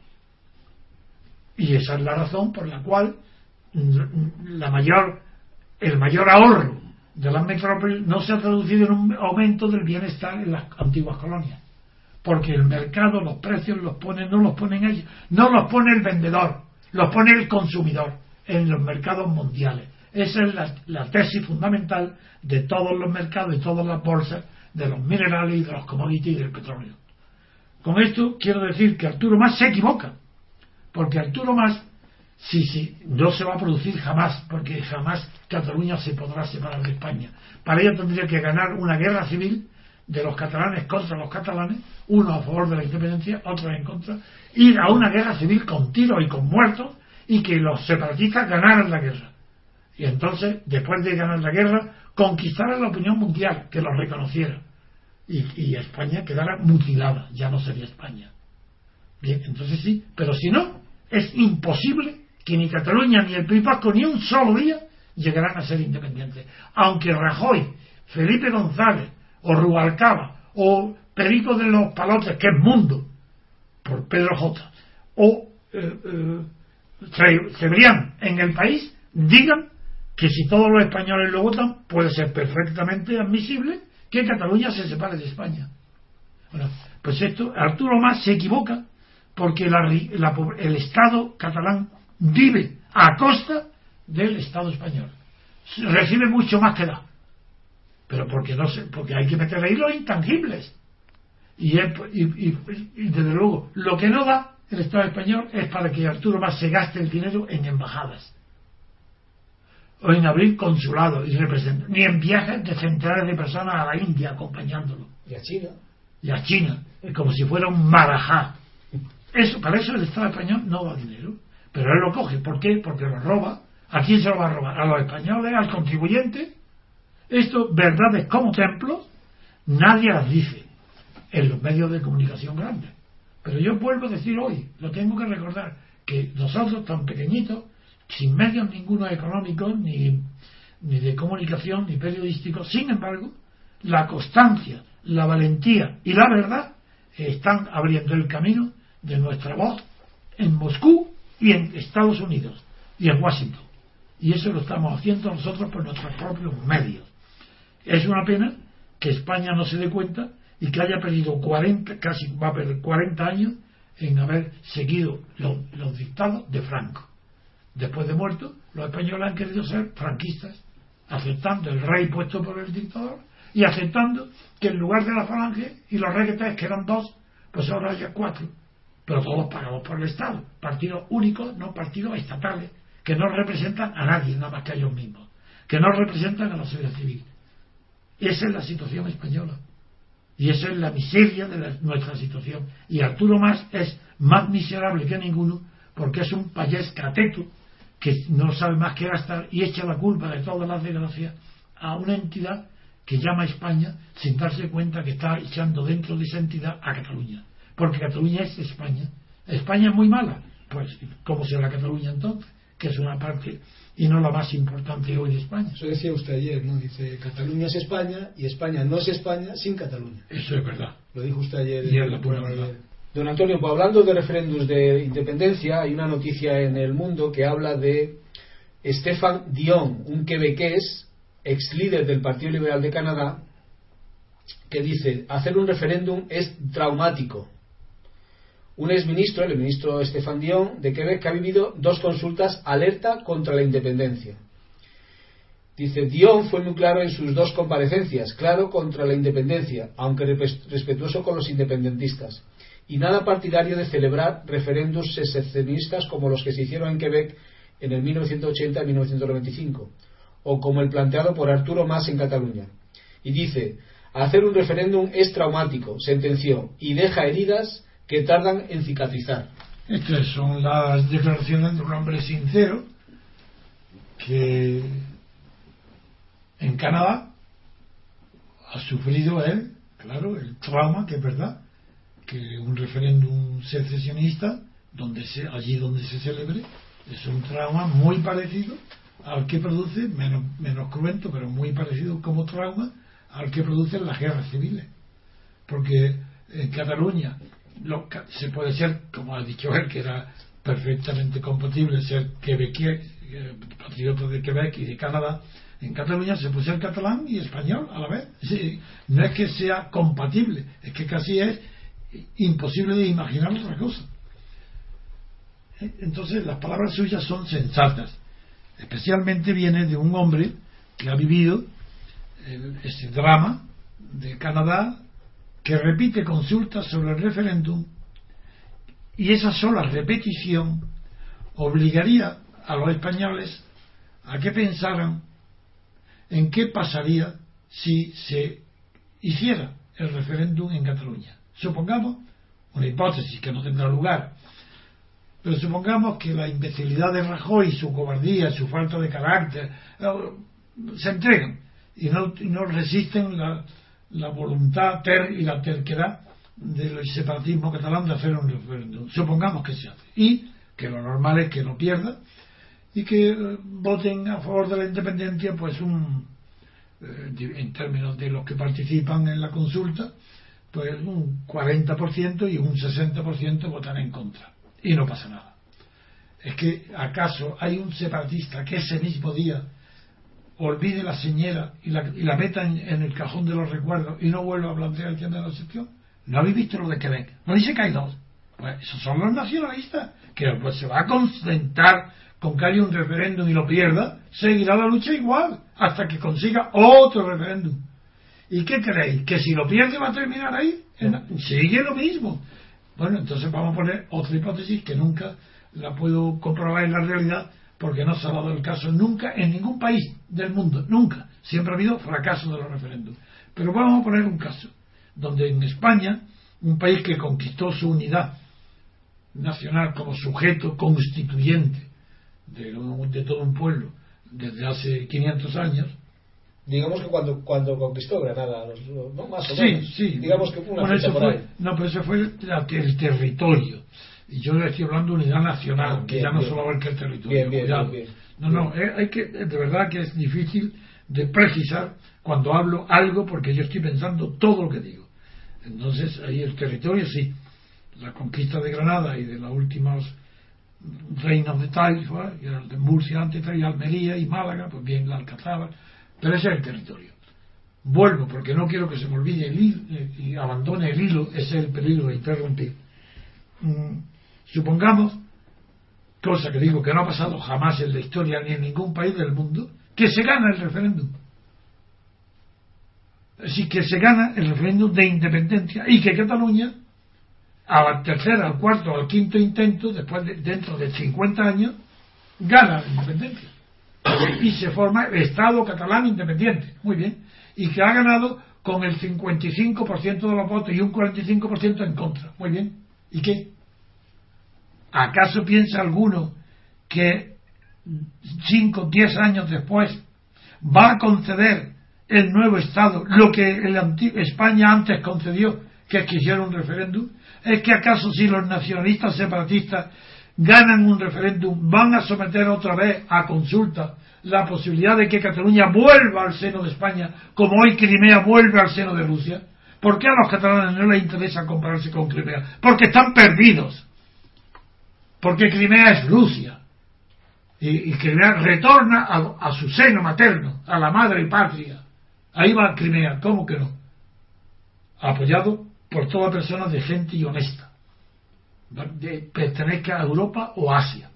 Y esa es la razón por la cual la mayor, el mayor ahorro de las metrópolis no se ha traducido en un aumento del bienestar en las antiguas colonias. Porque el mercado, los precios los pone, no los ponen ellos, no los pone el vendedor, los pone el consumidor en los mercados mundiales. Esa es la, la tesis fundamental de todos los mercados, de todas las bolsas, de los minerales y de los commodities y del petróleo. Con esto quiero decir que Arturo Más se equivoca, porque Arturo Más Sí, sí, no se va a producir jamás, porque jamás Cataluña se podrá separar de España. Para ello tendría que ganar una guerra civil de los catalanes contra los catalanes, uno a favor de la independencia, otro en contra, ir a una guerra civil con tiros y con muertos y que los separatistas ganaran la guerra. Y entonces, después de ganar la guerra, conquistar la opinión mundial, que los reconociera. y, y España quedara mutilada, ya no sería España. Bien, entonces sí, pero si no, es imposible que ni Cataluña ni el País Vasco ni un solo día llegarán a ser independientes. Aunque Rajoy, Felipe González o Rubalcaba o Perico de los Palotes, que es Mundo, por Pedro J, o eh, eh, en el país, digan que si todos los españoles lo votan, puede ser perfectamente admisible que Cataluña se separe de España. Pues esto, Arturo Más se equivoca porque el Estado catalán vive a costa del Estado español. Recibe mucho más que da. Pero porque no sé, porque hay que meter ahí los intangibles. Y, y, desde luego, lo que no da el Estado español es para que Arturo Más se gaste el dinero en embajadas o en abrir consulados y representantes, ni en viajes de centenares de personas a la India acompañándolo. Y a China. Y a China, como si fuera un marajá. Eso, para eso el Estado español no da dinero. Pero él lo coge. ¿Por qué? Porque lo roba. ¿A quién se lo va a robar? ¿A los españoles? ¿Al contribuyente? Esto, verdades como templos, nadie las dice en los medios de comunicación grandes. Pero yo vuelvo a decir hoy, lo tengo que recordar, que nosotros tan pequeñitos, sin medios ninguno económicos, ni, ni de comunicación, ni periodísticos, sin embargo, la constancia, la valentía y la verdad están abriendo el camino de nuestra voz en Moscú y en Estados Unidos y en Washington. Y eso lo estamos haciendo nosotros por nuestros propios medios. Es una pena que España no se dé cuenta y que haya perdido 40, casi va a perder 40 años en haber seguido los, dictados de Franco. Después de muerto, los españoles han querido ser franquistas, aceptando el rey puesto por el dictador y aceptando que en lugar de la falange y los reguetes, que eran dos, pues ahora haya cuatro pero todos pagados por el Estado, partidos únicos, no partidos estatales, que no representan a nadie, nada más que a ellos mismos, que no representan a la sociedad civil. Esa es la situación española. Y esa es la miseria de nuestra situación. Y Arturo Más es más miserable que ninguno porque es un payés cateto que no sabe más que gastar y echa la culpa de todas las desgracias a una entidad que llama España sin darse cuenta que está echando dentro de esa entidad a Cataluña porque Cataluña es España. España es muy mala, pues ¿cómo será Cataluña entonces? Que es una parte y no la más importante hoy de España. Eso decía usted ayer, ¿no? Dice, Cataluña es España y España no es España sin Cataluña. Eso es verdad. Lo dijo usted ayer. Y en la verdad. Don Antonio, pues hablando de referéndums de independencia, hay una noticia en el mundo que habla de Stéphane Dion, un quebequés, ex líder del Partido Liberal de Canadá, que dice, hacer un referéndum es traumático un exministro, el ministro Estefan Dion, de Quebec, que ha vivido dos consultas alerta contra la independencia. Dice, Dion fue muy claro en sus dos comparecencias, claro contra la independencia, aunque respetuoso con los independentistas, y nada partidario de celebrar referéndums secesionistas como los que se hicieron en Quebec en el 1980 y 1995, o como el planteado por Arturo Mas en Cataluña. Y dice, hacer un referéndum es traumático, sentenció, y deja heridas que tardan en cicatrizar. Estas son las declaraciones de un hombre sincero que en Canadá ha sufrido él, claro, el trauma, que es verdad, que un referéndum secesionista, donde se, allí donde se celebre, es un trauma muy parecido al que produce, menos, menos cruento, pero muy parecido como trauma al que producen las guerras civiles. Porque en Cataluña se puede ser, como ha dicho él, que era perfectamente compatible ser quebequier, eh, patriota de Quebec y de Canadá, en Cataluña se puede ser catalán y español a la vez. no es que sea compatible, es que casi es imposible de imaginar otra cosa. Eh, entonces las palabras suyas son sensatas. Especialmente viene de un hombre que ha vivido ese drama de Canadá que repite consultas sobre el referéndum y esa sola repetición obligaría a los españoles a que pensaran en qué pasaría si se hiciera el referéndum en Cataluña. Supongamos, una hipótesis que no tendrá lugar, pero supongamos que la imbecilidad de Rajoy, su cobardía, su falta de carácter, eh, se entregan y no, no resisten la, la voluntad ter y la terquedad del separatismo catalán de hacer un referéndum. Supongamos que se hace. Y que lo normal es que no pierda y que eh, voten a favor de la independencia, pues un, eh, en términos de los que participan en la consulta, pues un 40% y un 60% votan en contra. Y no pasa nada. Es que, ¿acaso hay un separatista que ese mismo día olvide la señera y la, y la meta en, el cajón de los recuerdos y no vuelva a plantear el tema de la sección? ¿No habéis visto lo de Quebec? ¿No dice que hay dos? Pues esos son los nacionalistas, que pues se va a concentrar con que haya un referéndum y lo pierda, seguirá la lucha igual, hasta que consiga otro referéndum. ¿Y qué creéis? ¿Que si lo pierde va a terminar ahí? Sigue lo mismo. Bueno, entonces vamos a poner otra hipótesis que nunca la puedo comprobar en la realidad porque no se ha dado el caso nunca en ningún país del mundo, nunca. Siempre ha habido fracaso de los referéndums. Pero vamos a poner un caso donde en España, un país que conquistó su unidad nacional como sujeto constituyente de, de todo un pueblo desde hace 500 años, digamos que cuando cuando conquistó Granada no más o menos. sí. Digamos que fue una bueno, fue, no pero eso fue el, territorio y yo le estoy hablando de unidad nacional que ya no solo abarca el territorio bien, no no eh, hay que de verdad que es difícil de precisar cuando hablo algo porque yo estoy pensando todo lo que digo. Entonces ahí el territorio sí. La conquista de Granada y de los últimos reinos de Taifa, de Murcia antes y Almería y Málaga, pues bien la Alcazaba, pero ese es el territorio. Vuelvo porque no quiero que se me olvide el hilo eh, y abandone el hilo, ese es el peligro de interrumpir. Mm, supongamos, cosa que digo que no ha pasado jamás en la historia ni en ningún país del mundo, que se gana el referéndum. Así que se gana el referéndum de independencia y que Cataluña al tercer, al cuarto, al quinto intento, después de, dentro de 50 años, gana la independencia. Y se forma el Estado catalán independiente. Muy bien. Y que ha ganado con el 55% de los votos y un 45% en contra. Muy bien. ¿Y qué? ¿Acaso piensa alguno que 5, 10 años después va a conceder el nuevo Estado lo que España antes concedió, que es que un referéndum? ¿Es que acaso si los nacionalistas separatistas ganan un referéndum van a someter otra vez a consulta la posibilidad de que Cataluña vuelva al seno de España como hoy Crimea vuelve al seno de Rusia? ¿Por qué a los catalanes no les interesa compararse con Crimea? Porque están perdidos. Porque Crimea es Rusia. Y, Crimea retorna a, su seno materno, a la madre patria. Ahí va Crimea, ¿cómo que no? Apoyado por toda persona decente y honesta, de, pertenezca a Europa o Asia.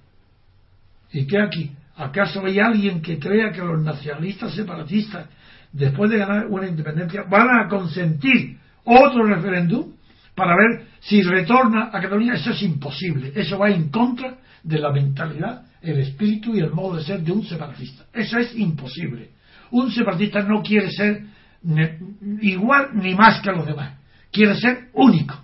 ¿Y qué aquí? ¿Acaso hay alguien que crea que los nacionalistas separatistas, después de ganar una independencia, van a consentir otro referéndum para ver si retorna a Cataluña? Eso es imposible. Eso va en contra de la mentalidad, el espíritu y el modo de ser de un separatista. Eso es imposible. Un separatista no quiere ser igual ni más que los demás quiere ser único.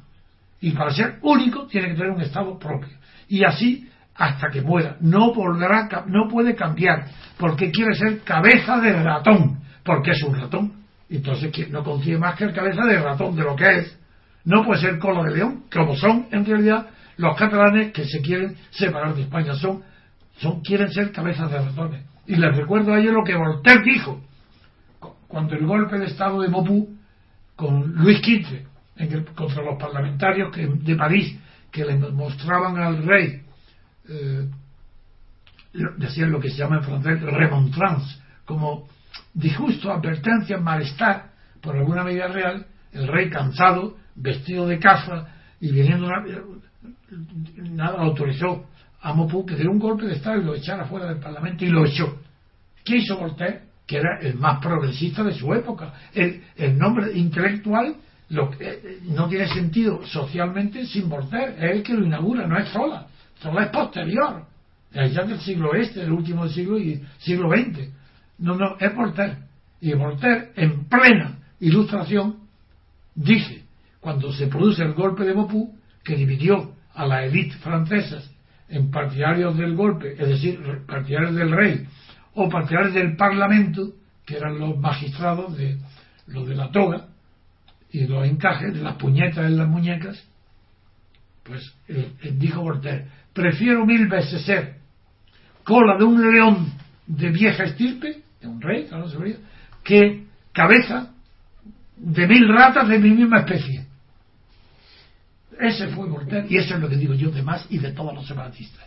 Y para ser único tiene que tener un estado propio. Y así hasta que muera. No, podrá, no puede cambiar porque quiere ser cabeza de ratón, porque es un ratón. Entonces no consigue más que el cabeza de ratón de lo que es. No puede ser cola de león, como son en realidad los catalanes que se quieren separar de España. Son, son quieren ser cabezas de ratones. Y les recuerdo a ellos lo que Voltaire dijo cuando el golpe de Estado de Mopú con Luis XV contra los parlamentarios que, de París que le mostraban al rey, eh, decían lo que se llama en francés remontrance, como disgusto, advertencia, malestar por alguna medida real, el rey cansado, vestido de caza y viniendo nada autorizó a Mopú que diera un golpe de Estado y lo echara fuera del Parlamento y lo echó. ¿Qué hizo Voltaire? Que era el más progresista de su época. El, el nombre intelectual lo que, eh, no tiene sentido socialmente sin Voltaire, es el que lo inaugura, no es sola, sola es posterior, ya del siglo este, del último siglo y siglo XX. No, no, es Voltaire. Y Voltaire, en plena ilustración, dice, cuando se produce el golpe de Mopú, que dividió a la élite francesa en partidarios del golpe, es decir, partidarios del rey, o partidarios del parlamento, que eran los magistrados de los de la toga, y los encajes de las puñetas en las muñecas, pues dijo Voltaire, prefiero mil veces ser cola de un león de vieja estirpe, de un rey, que cabeza de mil ratas de mi misma especie. Ese fue Voltaire y eso es lo que digo yo de más y de todos los separatistas.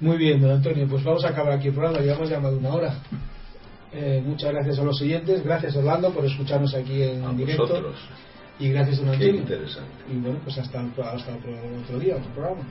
Muy bien, don Antonio, pues vamos a acabar aquí el programa, llevamos ya más de una hora. Eh, muchas gracias a los oyentes, gracias Orlando por escucharnos aquí en directo. Y gracias don Antonio. interesante. Y bueno, pues hasta, hasta otro, otro día, otro programa.